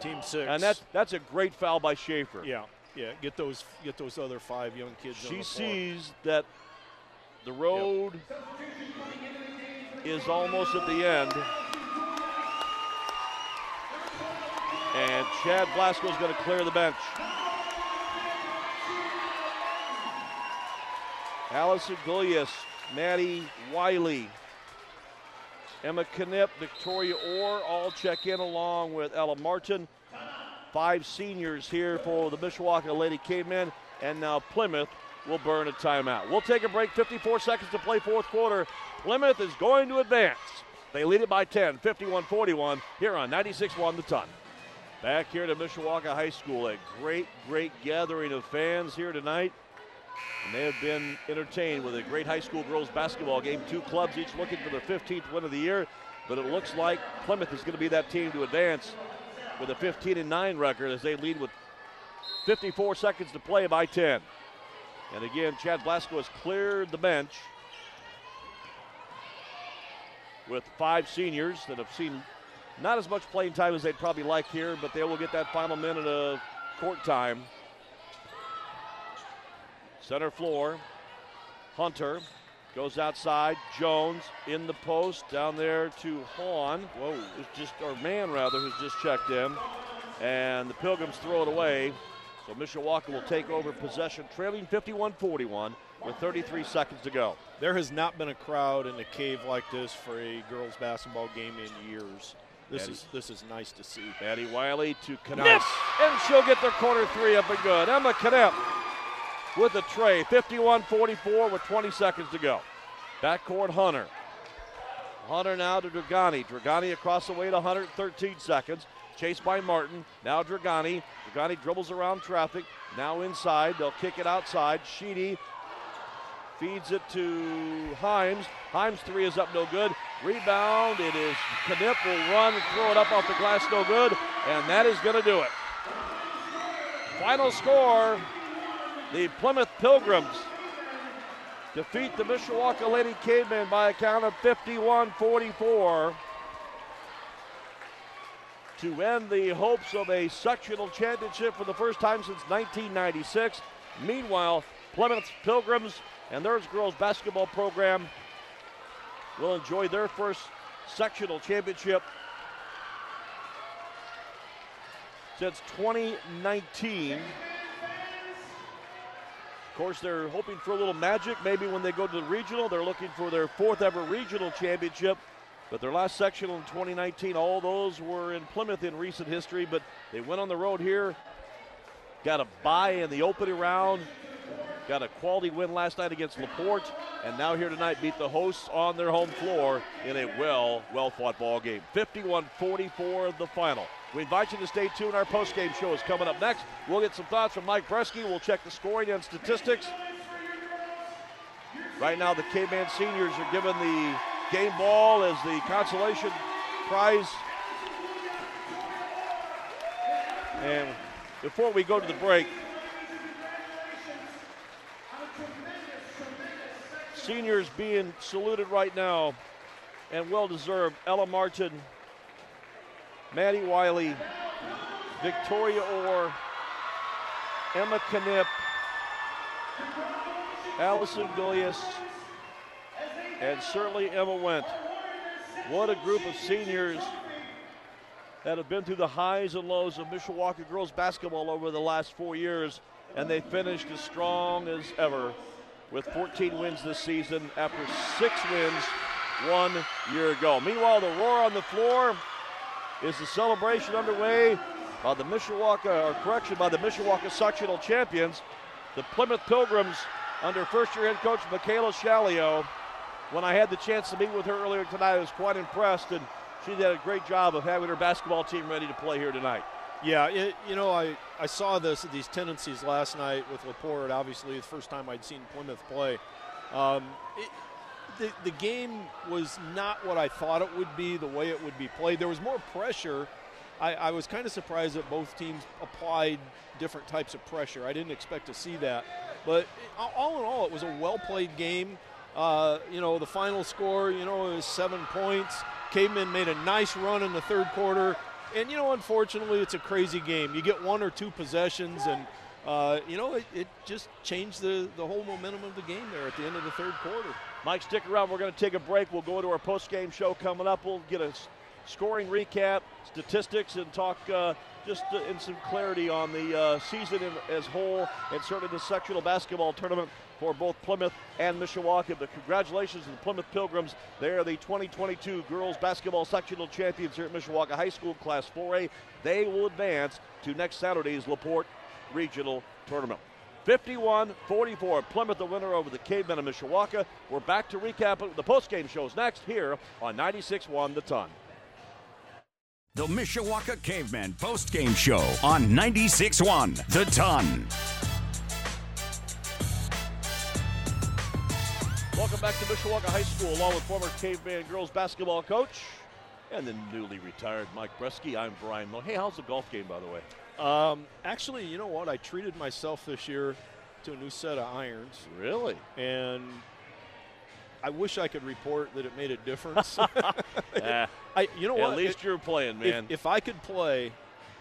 Team six, And that's that's a great foul by Schaefer. yeah, yeah. Get those get those other five young kids. on She sees that the road is almost at the end. And Chad Blasco is going to clear the bench. Allison Gullius, Maddie Wiley, Emma Knipp, Victoria Orr all check in along with Ella Martin. Five seniors here for the Mishawaka Lady Cavemen. And now Plymouth will burn a timeout. We'll take a break. 54 seconds to play fourth quarter. Plymouth is going to advance. They lead it by 10, 51 41, here on 96 1 the ton. Back here to Mishawaka High School, a great, great gathering of fans here tonight. And they have been entertained with a great high school girls basketball game. Two clubs each looking for their 15th win of the year. But it looks like Plymouth is going to be that team to advance with a 15 and 9 record as they lead with 54 seconds to play by 10. And again, Chad Blasco has cleared the bench with five seniors that have seen not as much playing time as they'd probably like here, but they will get that final minute of court time. Center floor. Hunter goes outside. Jones in the post down there to Hawn. Whoa, it's just or man rather who's just checked in, and the Pilgrims throw it away. So Mishawaka will take over possession, trailing 51-41 with 33 seconds to go. There has not been a crowd in a cave like this for a girls basketball game in years. This is this is nice to see. Maddie Wiley to Knipp, nice. and she'll get their corner three up and good. Emma Knipp with the tray, 51-44 with 20 seconds to go. Backcourt Hunter. Hunter now to Dragani. Dragani across the way to 113 seconds. Chased by Martin. Now Dragani. Dragani dribbles around traffic. Now inside. They'll kick it outside. Sheedy feeds it to Himes. Himes three is up no good. Rebound. It is Knipp will run throw it up off the glass no good. And that is going to do it. Final score the Plymouth Pilgrims defeat the Mishawaka Lady Cavemen by a count of 51 44 to end the hopes of a sectional championship for the first time since 1996. Meanwhile, Plymouth Pilgrims and their girls basketball program will enjoy their first sectional championship since 2019. Of course, they're hoping for a little magic. Maybe when they go to the regional, they're looking for their fourth ever regional championship. But their last sectional in 2019, all those were in Plymouth in recent history. But they went on the road here, got a bye in the opening round, got a quality win last night against LaPorte, and now here tonight beat the hosts on their home floor in a well, well fought ball game. 51 44 the final. We invite you to stay tuned. Our post-game show is coming up next. We'll get some thoughts from Mike Bresky. We'll check the scoring and statistics. Right now, the Caveman seniors are given the game ball as the consolation prize. And before we go to the break, seniors being saluted right now and well deserved. Ella Martin Maddie Wiley, Victoria Orr, Emma Knipp, Allison Gullius, and certainly Emma Wendt. What a group of seniors that have been through the highs and lows of Mishawaka girls basketball over the last four years, and they finished as strong as ever with 14 wins this season after six wins one year ago. Meanwhile, the roar on the floor is the celebration underway by the Mishawaka, or correction, by the Mishawaka sectional champions, the Plymouth Pilgrims, under first-year head coach Michaela Shalio. When I had the chance to meet with her earlier tonight, I was quite impressed, and she did a great job of having her basketball team ready to play here tonight. Yeah, it, you know, I, I saw this these tendencies last night with Laporte. Obviously, the first time I'd seen Plymouth play. Um, it, the, the game was not what I thought it would be, the way it would be played. There was more pressure. I, I was kind of surprised that both teams applied different types of pressure. I didn't expect to see that. But all in all, it was a well played game. Uh, you know, the final score, you know, was seven points. Cavemen made a nice run in the third quarter. And, you know, unfortunately, it's a crazy game. You get one or two possessions, and uh, you know, it, it just changed the, the whole momentum of the game there at the end of the third quarter. Mike, stick around. We're going to take a break. We'll go into our post-game show coming up. We'll get a scoring recap, statistics, and talk uh, just uh, in some clarity on the uh, season in, as whole, and certainly the sectional basketball tournament for both Plymouth and Mishawaka. But congratulations to the Plymouth Pilgrims. They are the 2022 girls basketball sectional champions here at Mishawaka High School Class 4A. They will advance to next Saturday's LaPorte Regional Tournament. 51 44. Plymouth the winner over the Cavemen of Mishawaka. We're back to recap the postgame shows next here on 96 1 The Ton. The Mishawaka Cavemen postgame show on 96 1 The Ton. Welcome back to Mishawaka High School, along with former Caveman girls basketball coach and the newly retired Mike Bresky. I'm Brian Miller. Hey, how's the golf game, by the way? Um, actually, you know what? I treated myself this year to a new set of irons. Really? And I wish I could report that it made a difference. I, you know at what? least It- you're playing, if, man. if I could play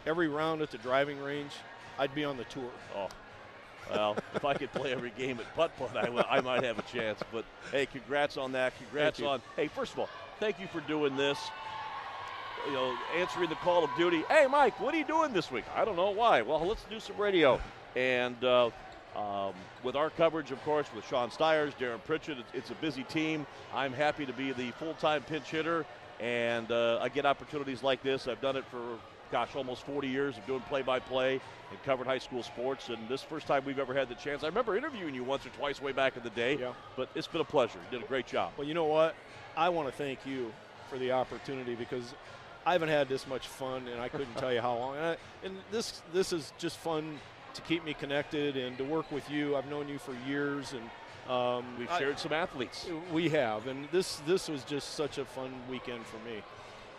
every round at the driving range, I'd be on the tour. oh. Well, if I could play every game at putt putt, I, might have a chance. But hey, congrats on that. Congrats on. Hey, first of all, thank you for doing this. You know, answering the call of duty. Hey, Mike, what are you doing this week? I don't know why. Well, let's do some radio. And uh, um, with our coverage, of course, with Sean Stiers, Darren Pritchett, it's, it's a busy team. I'm happy to be the full-time pinch hitter, and uh, I get opportunities like this. I've done it for, gosh, almost 40 years of doing play-by-play and covered high school sports, and this first time we've ever had the chance. I remember interviewing you once or twice way back in the day, Yeah. but it's been a pleasure. You did a great job. Well, you know what? I want to thank you for the opportunity because I haven't had this much fun, and I couldn't tell you how long. And, I, and this this is just fun to keep me connected and to work with you. I've known you for years, and um, We've I- shared some athletes. we have, and this this was just such a fun weekend for me.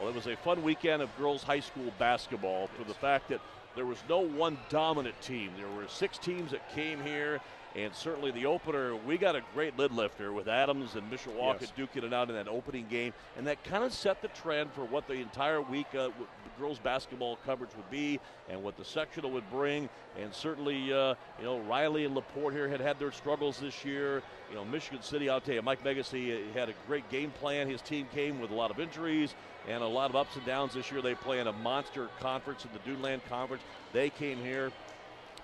Well, it was a fun weekend of girls high school basketball for the fact that there was no one dominant team. There were six teams that came here, and certainly the opener, we got a great lid lifter with Adams and Mishawaka Yes. duking it out in that opening game, and that kind of set the trend for what the entire week uh, girls basketball coverage would be and what the sectional would bring. And certainly, uh, you know, Riley and Laporte here had had their struggles this year. You know, Michigan City, I'll tell you, Mike Megacy uh, had a great game plan. His team came with a lot of injuries and a lot of ups and downs this year. They play in a monster conference in the Duneland Conference. They came here.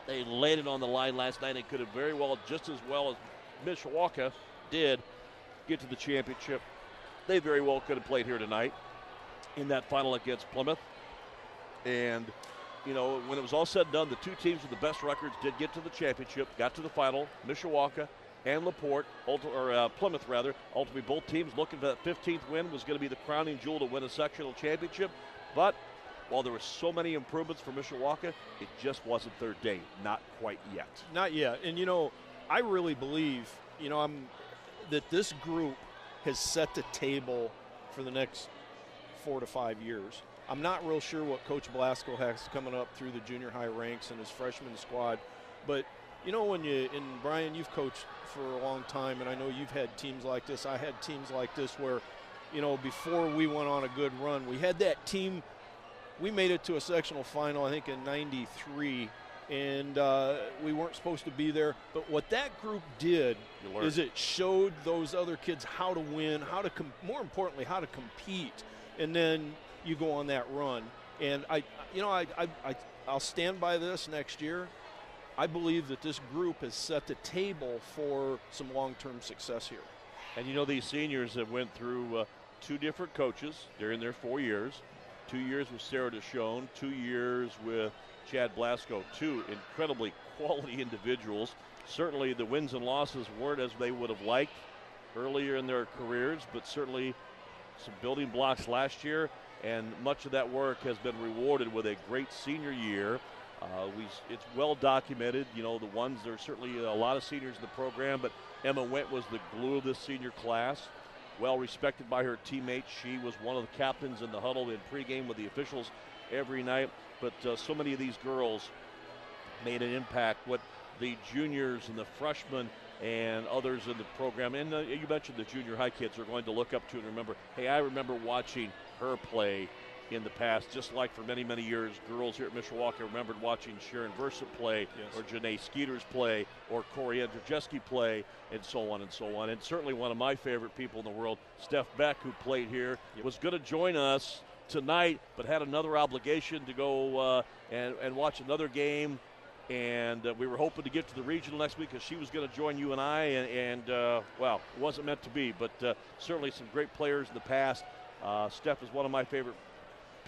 They laid it on the line last night. They could have very well, just as well as Mishawaka did, get to the championship. They very well could have played here tonight in that final against Plymouth. And, you know, when it was all said and done, the two teams with the best records did get to the championship, got to the final. Mishawaka and Laporte, or uh, Plymouth rather, ultimately both teams looking for that 15th win was going to be the crowning jewel to win a sectional championship. But while there were so many improvements for Mishawaka, it just wasn't their day. Not quite yet. Not yet. And you know, I really believe, you know, I'm that this group has set the table for the next four to five years. I'm not real sure what Coach Blasco has coming up through the junior high ranks and his freshman squad, but you know when you and Brian, you've coached for a long time, and I know you've had teams like this. I had teams like this where, you know, before we went on a good run, we had that team. We made it to a sectional final, I think, in '93, and uh, we weren't supposed to be there. But what that group did is it showed those other kids how to win, how to com- more importantly, how to compete, and then you go on that run. And I, you know, I, I, I I'll stand by this next year. I believe that this group has set the table for some long-term success here. And you know these seniors have went through uh, two different coaches during their four years. Two years with Sarah Deshawn, two years with Chad Blasco. Two incredibly quality individuals. Certainly the wins and losses weren't as they would have liked earlier in their careers, but certainly some building blocks last year. And much of that work has been rewarded with a great senior year. Uh, we, it's well documented. You know, the ones, there are certainly a lot of seniors in the program, but Emma Wendt was the glue of this senior class. Well respected by her teammates. She was one of the captains in the huddle in pregame with the officials every night. But uh, so many of these girls made an impact. What the juniors and the freshmen and others in the program, and uh, you mentioned the junior high kids are going to look up to and remember, hey, I remember watching her play in the past, just like for many, many years, girls here at Mishawaka remembered watching Sharon Versa play, Yes. or Janae Skeeters play, or Corey Andrzejewski play, and so on and so on. And certainly one of my favorite people in the world, Steph Beck, who played here, was going to join us tonight, but had another obligation to go uh, and, and watch another game. And uh, we were hoping to get to the regional next week because she was going to join you and I. And, and uh, well, it wasn't meant to be, but uh, certainly some great players in the past. Uh, Steph is one of my favorite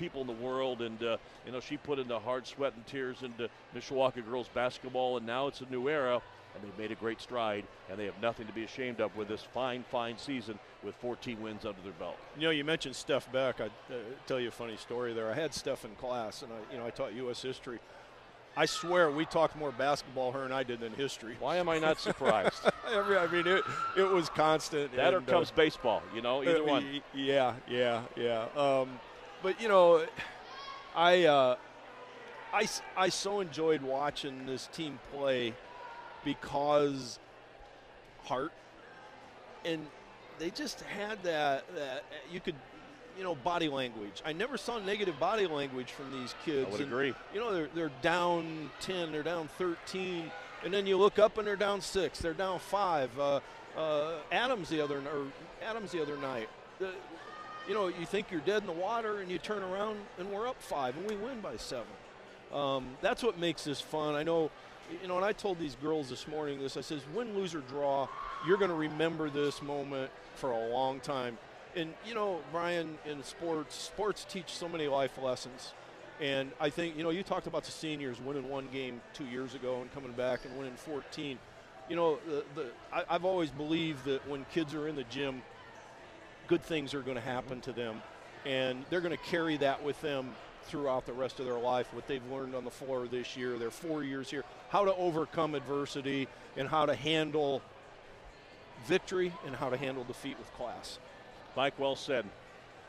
people in the world, and uh, you know she put into hard sweat and tears into Mishawaka girls basketball, and now it's a new era, and they've made a great stride, and they have nothing to be ashamed of with this fine, fine season with 14 wins under their belt. You know, you mentioned Steph Beck. I uh, tell you a funny story there. I had Steph in class, and I, you know, I taught U.S. history. I swear we talked more basketball her and I did than history. Why am I not surprised? I mean, it, it was constant. that or and, uh, comes baseball, you know, either uh, one. Yeah, yeah, yeah. Um, but you know, I, uh, I, I so enjoyed watching this team play because heart, and they just had that that you could, you know, body language. I never saw negative body language from these kids. I would and, agree. you know, they're, they're down 10, they're down 13, and then you look up and they're down six, they're down five. Uh, uh, Adams the other or Adams the other night. The, you know, you think you're dead in the water, and you turn around and we're up five, and we win by seven. Um, that's what makes this fun. I know, you know, and I told these girls this morning this. I says, win, lose, or draw, you're going to remember this moment for a long time. And you know, Brian, in sports, sports teach so many life lessons. And I think, you know, you talked about the seniors winning one game two years ago and coming back and winning 14. You know, the, the, I, I've always believed that when kids are in the gym, good things are going to happen to them. And they're going to carry that with them throughout the rest of their life, what they've learned on the floor this year, their four years here, how to overcome adversity and how to handle victory and how to handle defeat with class. Mike well said.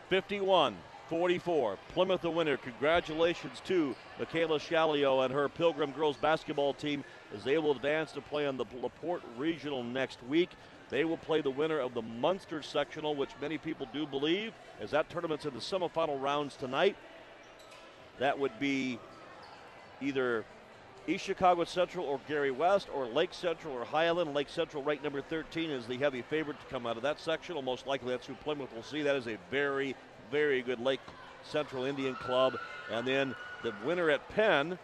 51 44. Plymouth the winner. Congratulations to Michaela Shalio and her Pilgrim girls basketball team as they will advance to play on the LaPorte Regional next week. They will play the winner of the Munster sectional, which many people do believe, as that tournament's in the semifinal rounds tonight. That would be either East Chicago Central or Gary West or Lake Central or Highland. Lake Central, ranked number 13, is the heavy favorite to come out of that sectional. Most likely that's who Plymouth will see. That is a very, very good Lake Central Indian club. And then the winner at Penn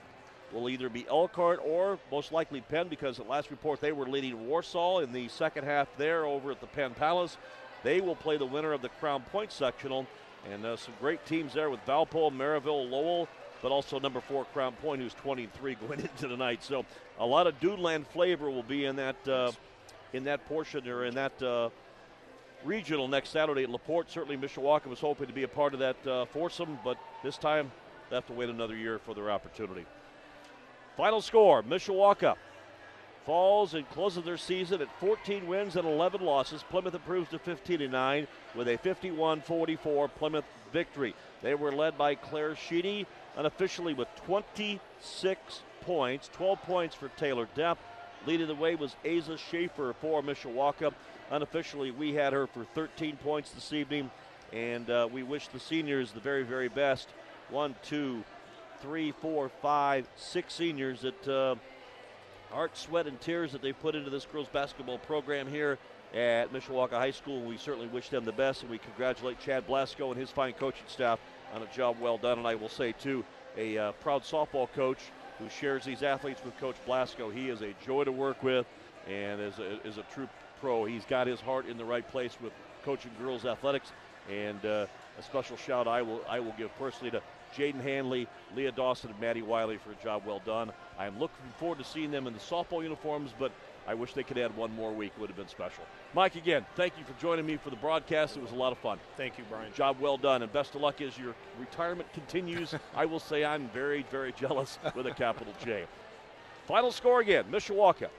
will either be Elkhart or most likely Penn because at last report they were leading Warsaw in the second half there over at the Penn Palace. They will play the winner of the Crown Point sectional. And uh, some great teams there with Valpo, Merrillville, Lowell, but also number four Crown Point, who's 23 going into tonight. So a lot of Duneland flavor will be in that uh, in that portion or in that uh, regional next Saturday at Laporte. Certainly, Mishawaka was hoping to be a part of that uh, foursome, but this time they have to wait another year for their opportunity. Final score: Mishawaka falls and closes their season at 14 wins and 11 losses. Plymouth improves to 15 and 9 with a 51-44 Plymouth victory. They were led by Claire Sheedy unofficially with 26 points, 12 points for Taylor Depp. Leading the way was Asa Schaefer for Mishawaka. Unofficially, we had her for 13 points this evening, and uh, we wish the seniors the very, very best. One, two, three, four, five, six seniors that uh, art, sweat, and tears that they've put into this girls basketball program here at Mishawaka High School. We certainly wish them the best, and we congratulate Chad Blasco and his fine coaching staff on a job well done. And I will say, too, a uh, proud softball coach who shares these athletes with Coach Blasco. He is a joy to work with and is a, is a true pro. He's got his heart in the right place with coaching girls athletics. And uh, a special shout I will I will give personally to Jaden Hanley, Leah Dawson, and Maddie Wiley for a job well done. I am looking forward to seeing them in the softball uniforms, but I wish they could add one more week. It would have been special. Mike, again, thank you for joining me for the broadcast. It was a lot of fun. Thank you, Brian. Job well done, and best of luck as your retirement continues. I will say I'm very, very jealous with a capital J. Final score again Mishawaka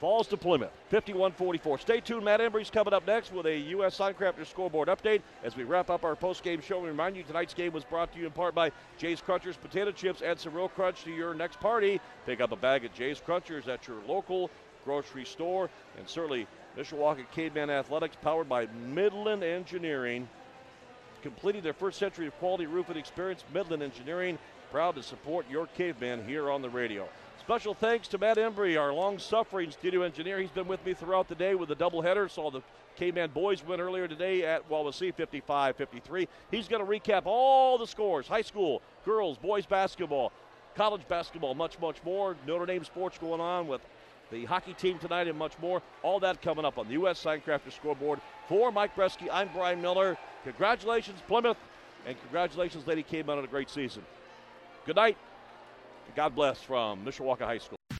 falls to Plymouth 51 44. Stay tuned. Matt Embry's coming up next with a U.S. Signcrafter scoreboard update as we wrap up our post game show. We remind you tonight's game was brought to you in part by Jay's Crunchers Potato Chips. Add some real crunch to your next party. Pick up a bag of Jay's Crunchers at your local grocery store. And certainly Mishawaka Caveman Athletics, powered by Midland Engineering. completing their first century of quality roofing experience. Midland Engineering, proud to support your caveman here on the radio. Special thanks to Matt Embry, our long-suffering studio engineer. He's been with me throughout the day with the doubleheader. Saw the K-Men boys win earlier today at Wawasee 55-53. He's going to recap all the scores: high school, girls, boys basketball, college basketball, much, much more. Notre Dame sports going on with the hockey team tonight and much more. All that coming up on the U.S. Signcrafter scoreboard. For Mike Bresky, I'm Brian Miller. Congratulations, Plymouth, and congratulations, Lady K-Men, on a great season. Good night. God bless from Mishawaka High School.